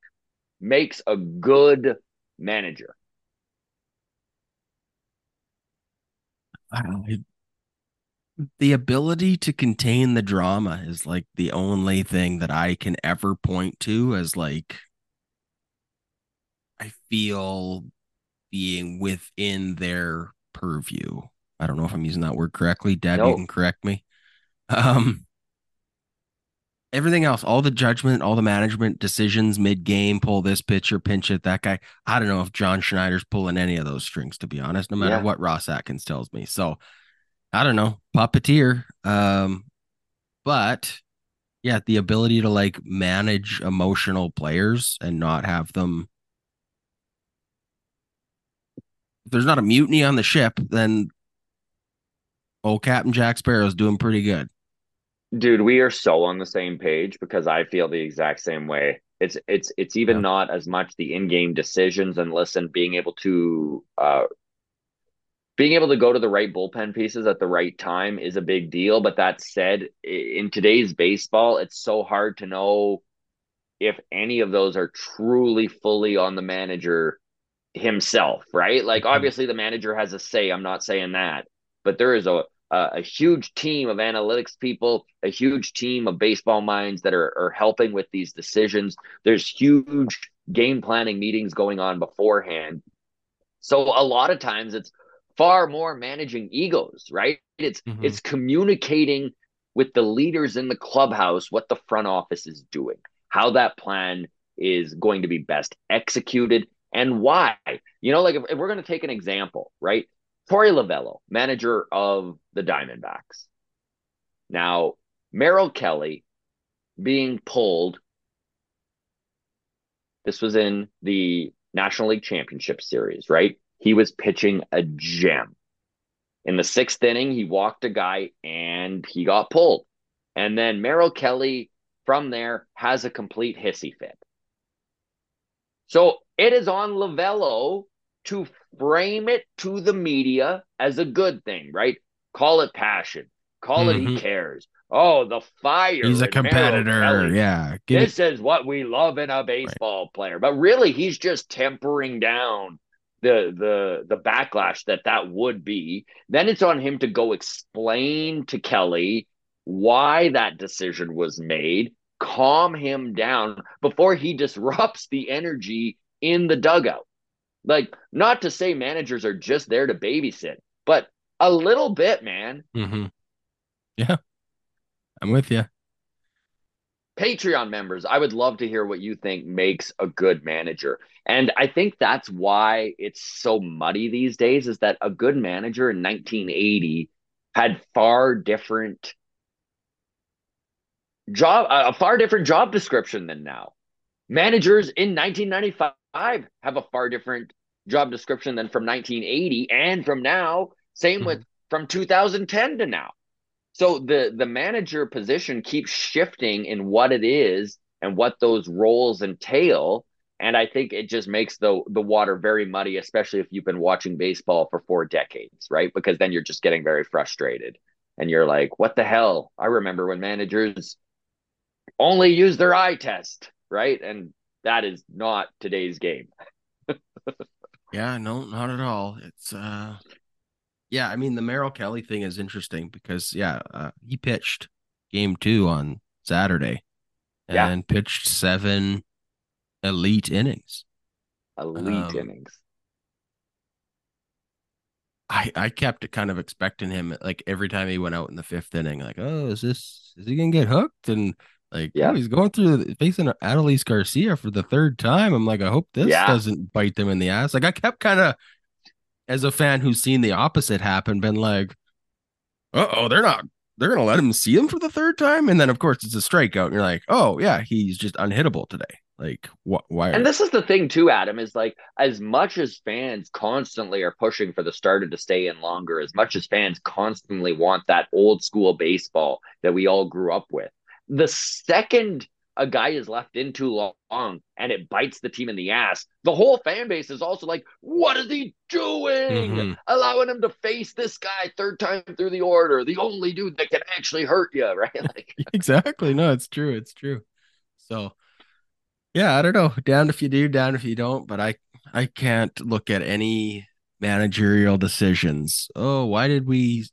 makes a good manager? I don't know. The ability to contain the drama is like the only thing that I can ever point to as like I feel being within their purview. I don't know if I'm using that word correctly. Deb, you can correct me. Um everything else, all the judgment, all the management decisions mid game, pull this pitcher, pinch it, that guy. I don't know if John Schneider's pulling any of those strings, to be honest, no matter Yeah. what Ross Atkins tells me. So I don't know, puppeteer. Um, but yeah, the ability to like manage emotional players and not have them. If there's not a mutiny on the ship, then old Captain Jack Sparrow's doing pretty good. Dude, we are so on the same page because I feel the exact same way. It's it's it's even Yeah. not as much the in-game decisions and listen, being able to uh being able to go to the right bullpen pieces at the right time is a big deal. But that said, in today's baseball, it's so hard to know if any of those are truly fully on the manager himself, right? Like Mhm. obviously the manager has a say. I'm not saying that, but there is a a, a huge team of analytics people, a huge team of baseball minds that are are helping with these decisions. There's huge game planning meetings going on beforehand. So a lot of times it's far more managing egos, right? It's Mhm. it's communicating with the leaders in the clubhouse what the front office is doing, how that plan is going to be best executed, and why. You know, like if, if we're going to take an example, right? Torey Lovullo, manager of the Diamondbacks. Now, Merrill Kelly being pulled. This was in the National League Championship Series, right? He was pitching a gem. In the sixth inning, he walked a guy and he got pulled. And then Merrill Kelly from there has a complete hissy fit. So it is on Lovullo to frame it to the media as a good thing, right? Call it passion. Call it he Mhm. cares. Oh, the fire. He's a competitor. Yeah. Give it- This is what we love in a baseball player. But really, he's just tempering down the the the backlash that that would be. Then it's on him to go explain to Kelly why that decision was made, calm him down before he *laughs* disrupts the energy in the dugout. Like, not to say managers are just there to babysit, but a little bit, man. Mhm. Yeah. I'm with you. Patreon members, I would love to hear what you think makes a good manager. And I think that's why it's so muddy these days is that a good manager in 1980 had far different job a far different job description than now. Managers in 1995 have have a far different job description than from 1980 and from now, same mm-hmm. with from 2010 to now. So the the manager position keeps shifting in what it is and what those roles entail. And I think it just makes the the water very muddy, especially if you've been watching baseball for four decades, right? Because then you're just getting very frustrated. And you're like, what the hell? I remember when managers only use their eye test, right? And that is not today's game. *laughs* Yeah, no, not at all. It's uh yeah, I mean the Merrill Kelly thing is interesting because yeah, uh, he pitched game 2 on Saturday Yeah. and pitched 7 elite innings. Elite Um, innings. I I kept kind of expecting him like every time he went out in the 5th inning like, "Oh, is this is he going to get hooked?" and like, Yeah. oh, he's going through facing Adolis Garcia for the third time. I'm like, I hope this Yeah. doesn't bite them in the ass. Like I kept kind of as a fan who's seen the opposite happen, been like, uh oh, they're not they're gonna let him see him for the third time, and then of course it's a strikeout, and you're like, oh yeah, he's just unhittable today. Like, what? Why? And this is the thing too, Adam, is like as much as fans constantly are pushing for the starter to stay in longer, as much as fans constantly want that old school baseball that we all grew up with, the second a guy is left in too long and it bites the team in the ass, the whole fan base is also like, what is he doing? Mhm. Allowing him to face this guy third time through the order, the only dude that can actually hurt you, *laughs* right? Like, *laughs* exactly. No, it's true. It's true. So, yeah, I don't know. Down if you do, down if you don't. But I, I can't look at any managerial decisions. Oh, why did we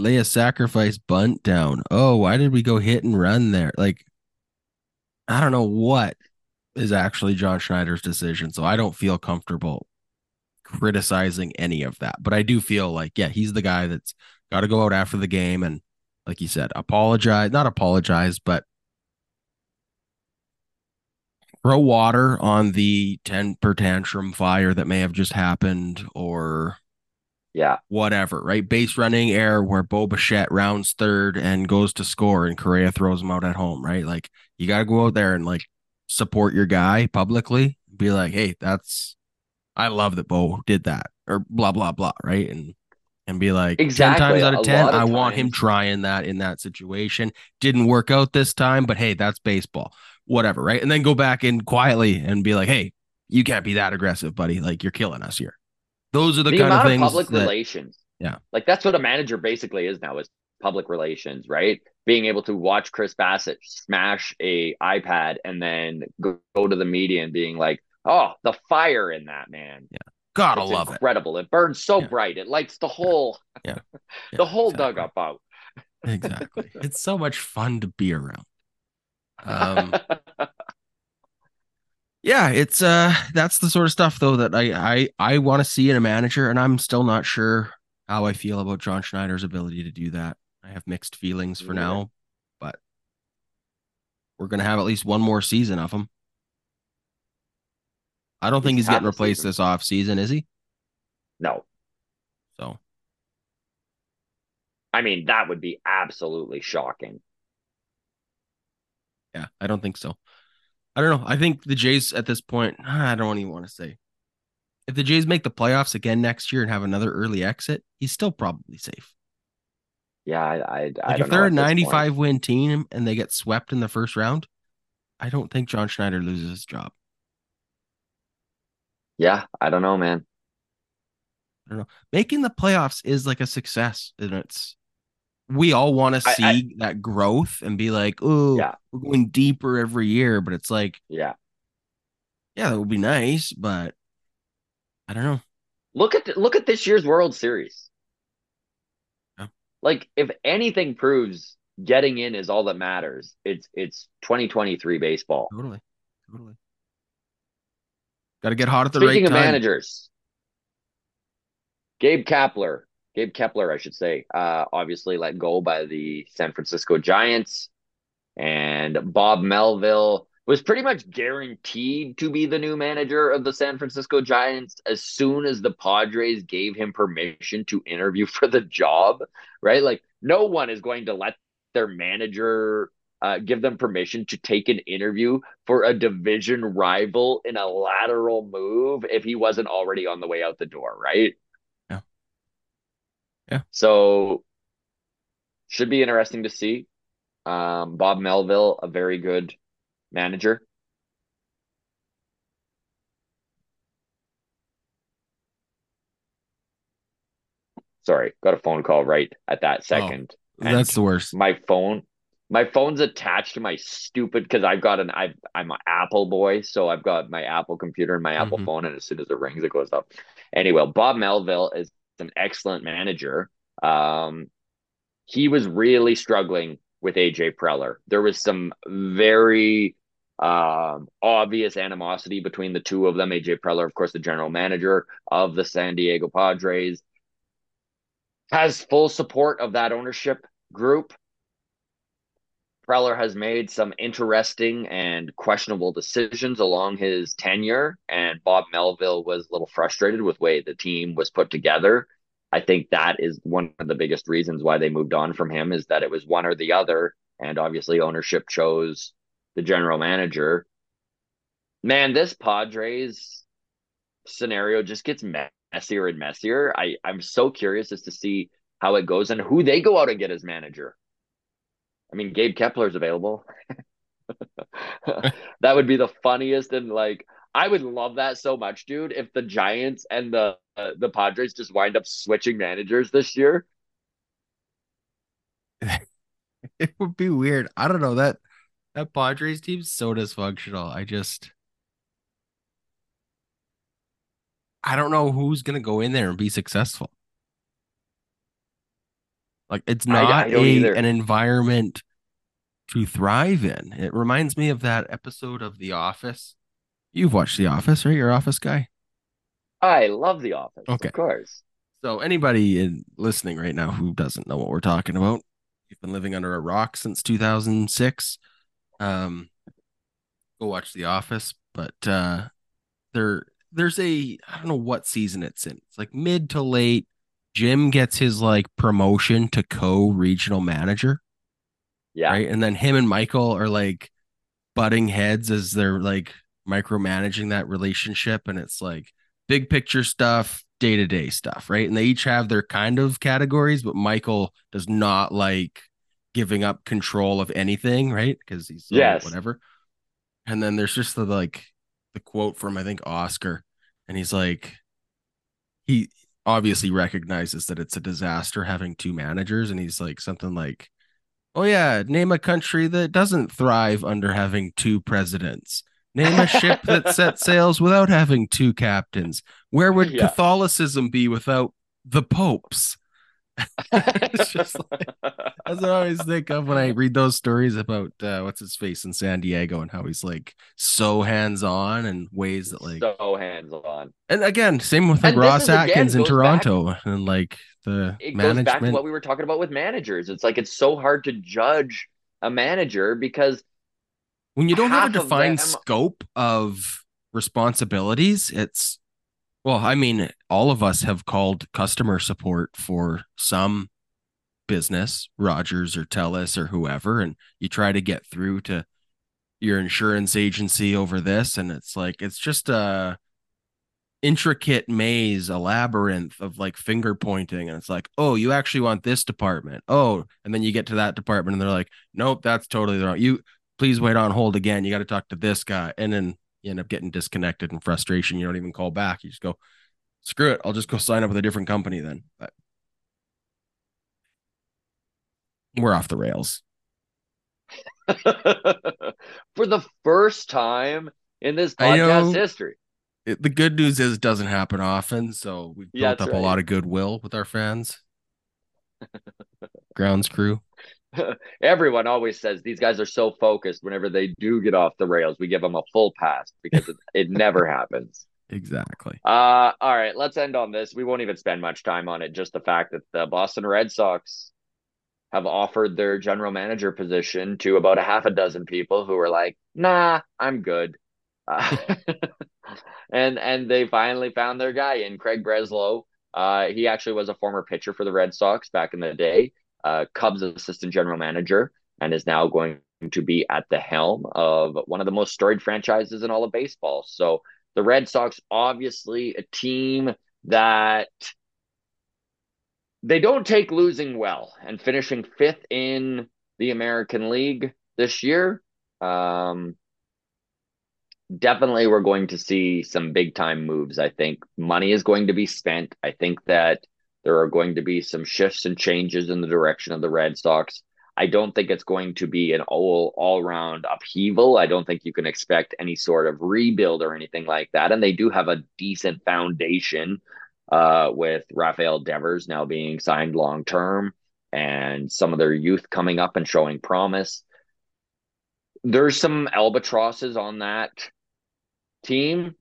lay a sacrifice bunt down? Oh, why did we go hit and run there? Like, I don't know what is actually John Schneider's decision. So I don't feel comfortable criticizing any of that. But I do feel like, yeah, he's the guy that's got to go out after the game and, like you said, apologize, not apologize, but throw water on the temper tantrum fire that may have just happened or yeah. whatever, right? Base running error where Bo Bichette rounds third and goes to score and Correa throws him out at home, right? Like you got to go out there and like support your guy publicly. Be like, hey, that's I love that Bo did that or blah blah blah, right? And and be like, Exactly. ten times out of ten, of I want him trying that in that situation. Didn't work out this time, but hey, that's baseball, whatever, right? And then go back in quietly and be like, hey, you can't be that aggressive, buddy. Like you're killing us here. Those are the, the, kind amount of of, things public that relations. Yeah. Like that's what a manager basically is now is public relations, right? Being able to watch Chris Bassitt smash a iPad and then go, go to the media and being like, "Oh, the fire in that man! Yeah. Gotta it's love it. incredible! It. burns so Yeah. bright. It lights the whole *laughs* Yeah. the Yeah, whole exactly. dugout out." Exactly. it's so much fun to be around. Um, *laughs* yeah, it's uh that's the sort of stuff though that I I I want to see in a manager, and I'm still not sure how I feel about John Schneider's ability to do that. I have mixed feelings for neither. now, but we're gonna have at least one more season of him. I don't think He's he's getting replaced season. this off season, is he? no, So I mean that would be absolutely shocking. Yeah, I don't think so. I don't know. I think the Jays at this point, *sighs* I don't even want to say. If the Jays make the playoffs again next year and have another early exit, he's still probably safe. Yeah, I, I, I Like if they're a at this point. 95 win team and they get swept in the first round, I don't think John Schneider loses his job. Yeah, I don't know, man. I don't know. Making the playoffs is like a success, and it's we all want to see I- that growth and be like, oh, Yeah. we're going deeper every year. But it's like, Yeah. yeah, that would be nice, but I don't know. Look at look at this year's World Series. Yeah. Like if anything proves getting in is all that matters, it's it's 2023 baseball. Totally, totally. Got to get hot at the Speaking right of time. managers, Gabe Kapler, Gabe Kepler, I should say, uh, obviously let go by the San Francisco Giants, and Bob Melvin was pretty much guaranteed to be the new manager of the San Francisco Giants as soon as the Padres gave him permission to interview *laughs* for the job. Right, like no one is going to let their manager uh, give them permission to take an interview for a division rival in a lateral move if he wasn't already on the way out the door, right? Yeah. So should be interesting to see. Um, Bob Melvin, a very good manager. Sorry, got a phone call right at that second. And That's the worst. my phone my phone's attached to my stupid because I've got an I I'm an Apple boy, so I've got my Apple computer and my Apple Mhm. phone, and as soon as it rings, it goes up. Anyway, Bob Melvin is an excellent manager. Um, he was really struggling with AJ Preller. There was some very um, obvious animosity between the two of them. AJ Preller, of course, the general manager of the San Diego Padres, has full support of that ownership group. Preller has made some interesting and questionable decisions along his tenure, and Bob Melvin was a little frustrated with the way the team was put together. I think that is one of the biggest reasons why they moved on from him is that it was one or the other, and obviously ownership chose the general manager. Man, this Padres scenario just gets messier and messier. I, I'm so curious as to see how it goes and who they go out and get as manager. I mean, Gabe Kepler's available. *laughs* that would be the funniest and like I would love that so much, dude. If the Giants and the uh, the Padres just wind up switching managers this year, *laughs* It would be weird. I don't know that that Padres team's so dysfunctional. I just I don't know who's gonna go in there and be successful. Like it's not I don't a an environment to thrive in. It reminds me of that episode of The Office. You've watched The Office, right? You're Office guy. I love The Office. Okay. Of course. So anybody in listening right now who doesn't know what we're talking about, you've been living under a rock since 2006. Um, go watch The Office, but uh, there there's a I don't know what season it's in. It's like mid to late. Jim gets his like promotion to co-regional manager, Yeah. right? And then him and Michael are like butting heads as they're like micromanaging that relationship, and it's like big picture stuff, day to day stuff, right? And they each have their kind of categories, but Michael does not like giving up control of anything, right? Because he's Yes. whatever. And then there's just the like the quote from I think Oscar, and he's like, he obviously recognizes that it's a disaster having two managers, and he's like something like, "Oh yeah, name a country that doesn't thrive under having two presidents." Name a ship *laughs* that sets sails without having two captains. Where would Yeah. Catholicism be without the popes? *laughs* It's just like- That's what I always think of when I read those stories about uh, what's his face in San Diego and how he's like so hands on and ways that like so hands on. and again same with like And Ross is, again, Atkins in goes back- Toronto and like the It goes back to management. what we were talking about with managers. It's like it's so hard to judge a manager because when you don't have a of defined them- scope of responsibilities, it's well, I mean, all of us have called customer support for some business, Rogers or Telus or whoever, and you try to get through to your insurance agency over this, and it's like it's just a intricate maze, a labyrinth of like finger pointing, and it's like, oh, you actually want this department. Oh, and then you get to that department, and they're like, nope, that's totally wrong. You please wait on hold again. You got to talk to this guy, and then you end up getting disconnected and frustration. You don't even call back. You just go, screw it. I'll just go sign up with a different company then. But we're off the rails. *laughs* For the first time in this podcast history. It, the good news is it doesn't happen often. So we've built yeah, up right. a lot of goodwill with our fans. Grounds crew. *laughs* Everyone always says these guys are so focused whenever they do get off the rails. We give them a full pass because it, it never happens. *laughs* Exactly. Uh, all right, let's end on this. We won't even spend much time on it. Just the fact that the Boston Red Sox have offered their general manager position to about a half a dozen people who are like, "Nah, I'm good," uh, *laughs* and and they finally found their guy in Craig Breslow. Uh, he actually was a former pitcher for the Red Sox back in the day, uh, Cubs assistant general manager, and is now going to be at the helm of one of the most storied franchises in all of baseball. So the Red Sox, obviously, a team that they don't take losing well and finishing fifth in the American League this year. Um, definitely, we're going to see some big time moves. I think money is going to be spent. I think that there are going to be some shifts and changes in the direction of the Red Sox. I don't think it's going to be an all all round upheaval. I don't think you can expect any sort of rebuild or anything like that. And they do have a decent foundation uh, with Rafael Devers now being signed long term and some of their youth coming up and showing promise. There's some albatrosses on that team,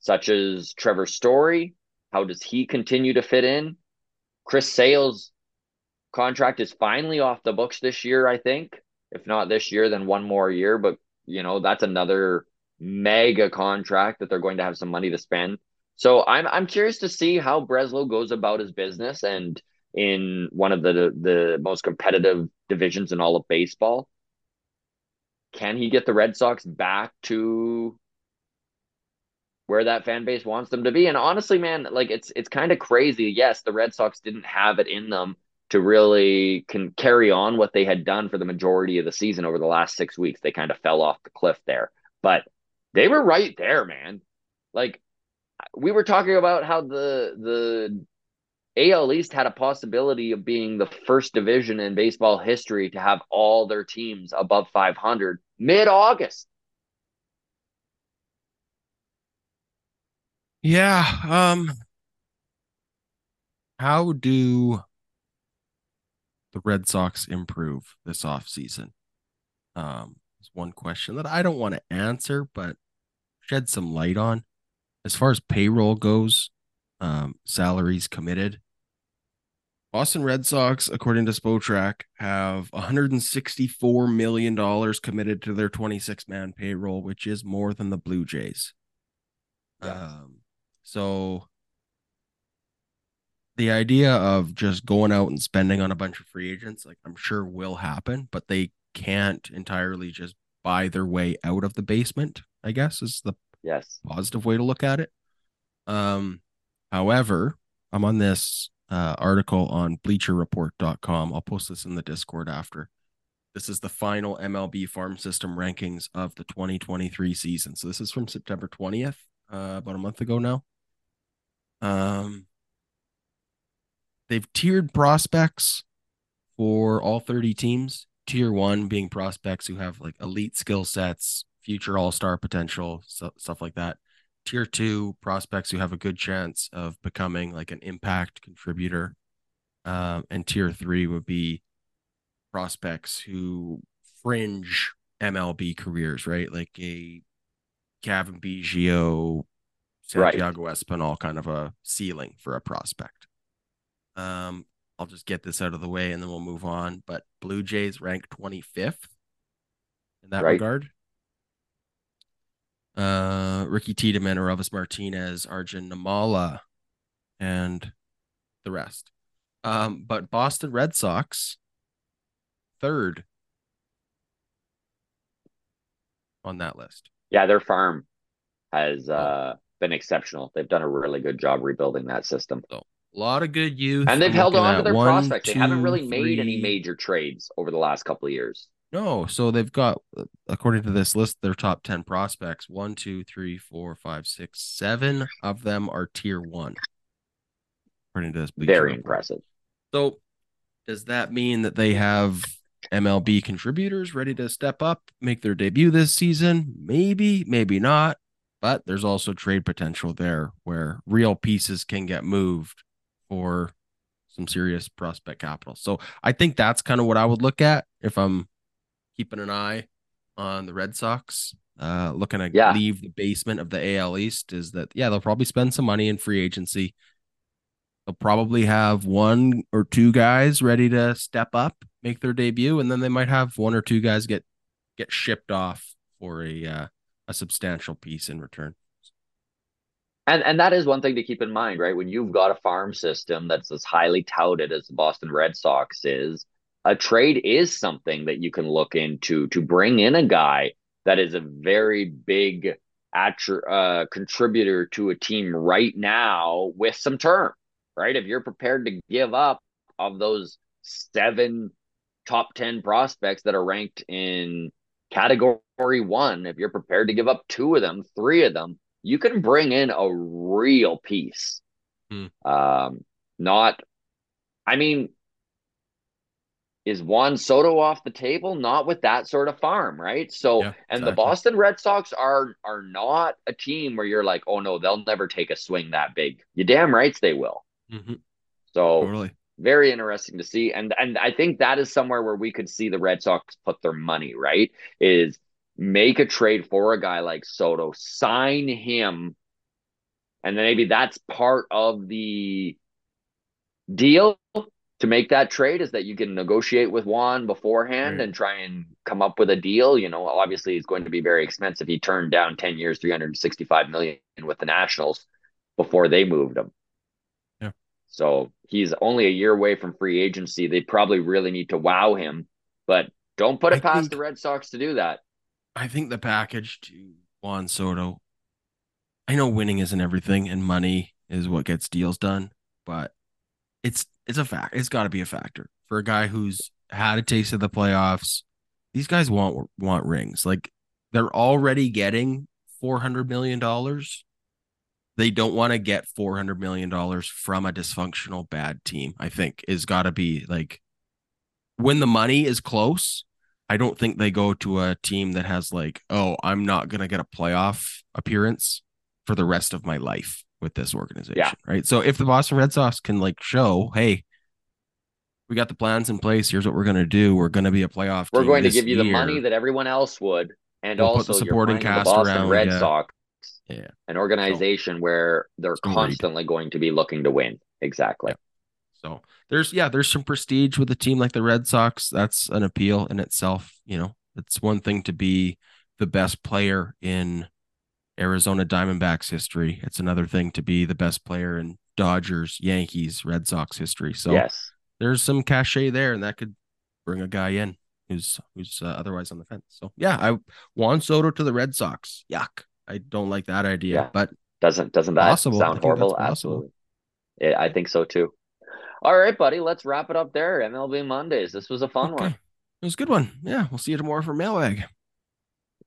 such as Trevor Story. How does he continue to fit in? Chris Sale's contract is finally off the books this year, I think. If not this year, then one more year. But, you know, that's another mega contract that they're going to have some money to spend. So I'm I'm curious to see how Breslow goes about his business and in one of the the most competitive divisions in all of baseball. Can he get the Red Sox back to where that fan base wants them to be? And honestly, man, like it's it's kind of crazy. Yes, the Red Sox didn't have it in them to really can carry on what they had done for the majority of the season over the last six weeks. They kind of fell off the cliff there, but they were right there, man. Like we were talking about how the the AL East had a possibility of being the first division in baseball history to have all their teams above 500 mid August. Yeah. Um. How do the Red Sox improve this offseason? Um, is one question that I don't want to answer, but shed some light on as far as payroll goes, um, salaries committed. Boston Red Sox, according to Spotrac, have $164 million committed to their 26 man payroll, which is more than the Blue Jays. Yeah. Um, so the idea of just going out and spending on a bunch of free agents, like I'm sure will happen, but they can't entirely just buy their way out of the basement, I guess is the Yes. Positive way to look at it. Um, however, I'm on this uh, article on bleacherreport.com. I'll post this in the Discord after. This is the final MLB farm system rankings of the 2023 season. So this is from September 20th, uh, about a month ago now. Um, they've tiered prospects for all 30 teams. Tier one being prospects who have like elite skill sets, future all star potential, so, stuff like that. Tier two prospects who have a good chance of becoming like an impact contributor. Um, and tier three would be prospects who fringe MLB careers, right? Like a Cavan Biggio, Santiago right. Espinal kind of a ceiling for a prospect. Um, I'll just get this out of the way and then we'll move on. But Blue Jays ranked 25th in that right. regard uh, Ricky Tiedemann, Orelvis Martinez, Arjun Nimmala, and the rest. Um, but Boston Red Sox, third on that list. Yeah, their farm has oh. uh been exceptional. They've done a really good job rebuilding that system. So, A lot of good youth. And they've held on to their one, prospects. they haven't two, really made any major trades over the last couple of years. No, so they've got, according to this list, their top 10 prospects. One, two, three, four, five, six, seven of them are tier one. According to this, Very Report. impressive. So, does that mean that they have MLB contributors ready to step up, make their debut this season? Maybe, maybe not. But there's also trade potential there where real pieces can get moved for some serious prospect capital. So, I think that's kind of what I would look at if I'm keeping an eye on the Red Sox. Uh, looking to Yeah. leave the basement of the AL East is that yeah they'll probably spend some money in free agency. They'll probably have one or two guys ready to step up, make their debut, and then they might have one or two guys get get shipped off for a uh, a substantial piece in return. And and that is one thing to keep in mind, right? When you've got a farm system that's as highly touted as the Boston Red Sox is, a trade is something that you can look into to bring in a guy that is a very big attr- uh, contributor to a team right now with some term, right? If you're prepared to give up of those seven top 10 prospects that are ranked in category one, if you're prepared to give up two of them, three of them, you can bring in a real piece. Hmm. Um, not, I mean, is Juan Soto off the table? Not with that sort of farm, right? So, Yeah, and the. Boston Red Sox are are not a team where you're like, oh no, they'll never take a swing that big. You damn rights they will. Mhm, So Totally. Very interesting to see and and i think that is somewhere where we could see the red sox put their money right is make a trade for a guy like soto sign him and then maybe that's part of the deal to make that trade is that you can negotiate with Juan beforehand Right. and try and come up with a deal. You know, obviously it's going to be very expensive. He turned down 10 years, 365 million with the Nationals before they moved him. So he's only a year away from free agency. They probably really need to wow him, but don't put it I past think- the Red Sox to do that. I think the package to Juan Soto. I know winning isn't everything, and money is what gets deals done, but it's it's a fact. It's got to be a factor for a guy who's had a taste of the playoffs. These guys want want rings. Like they're already getting four hundred million dollars. They don't want to get four hundred million dollars from a dysfunctional bad team. I think is got to be like when the money is close. I don't think they go to a team that has like, oh, I'm not gonna get a playoff appearance for the rest of my life with this organization. Yeah. Right. So if the Boston Red Sox can like show, hey, we got the plans in place. Here's what we're gonna do. We're gonna be a playoff. We're going to give you the money that everyone else would, and We'll put the also supporting cast the Boston around, Red yeah. Sox, Yeah. an organization where they're constantly going to be looking to win. Exactly. So there's yeah, there's some prestige with a team like the Red Sox. That's an appeal in itself. You know, it's one thing to be the best player in Arizona Diamondbacks history. It's another thing to be the best player in Dodgers, Yankees, Red Sox history. So yes. there's some cachet there, and that could bring a guy in who's who's uh, otherwise on the fence. So yeah, I Juan Soto to the Red Sox. Yuck. I don't like that idea, Yeah. but Doesn't doesn't that Possible. Sound horrible? Absolutely. Yeah, I think so too. All right, buddy. Let's wrap it up there. MLB Mondays. This was a fun okay. one. It was a good one. Yeah, we'll see you tomorrow for mailbag.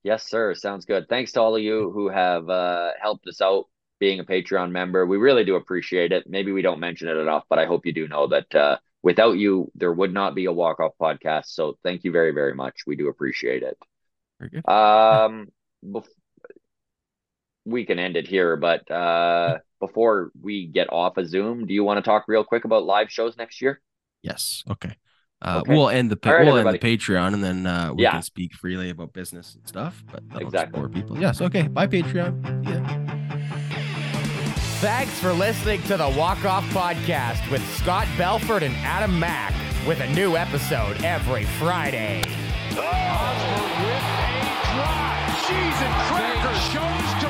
Yes, sir. Sounds good. Thanks to all of you who have uh, helped us out being a Patreon member. We really do appreciate it. Maybe we don't mention it enough, but I hope you do know that uh, without you, there would not be a walk off podcast. So thank you very, very much. We do appreciate it. Very good. Um, bef- we can end it here, but uh, *laughs* before we get off of Zoom, do you want to talk real quick about live shows next year? Yes. Okay. Uh, Okay. We'll end the pa- All right, we'll end the. Patreon, and then uh, we Yeah. can speak freely about business and stuff. But that'll Exactly. support people. Yes. Okay. Bye, Patreon. Yeah. Thanks for listening to the Walk Off Podcast with Scott Belford and Adam Mack with a new episode every Friday. Osborne with a drive. Cheese and crackers. Chose to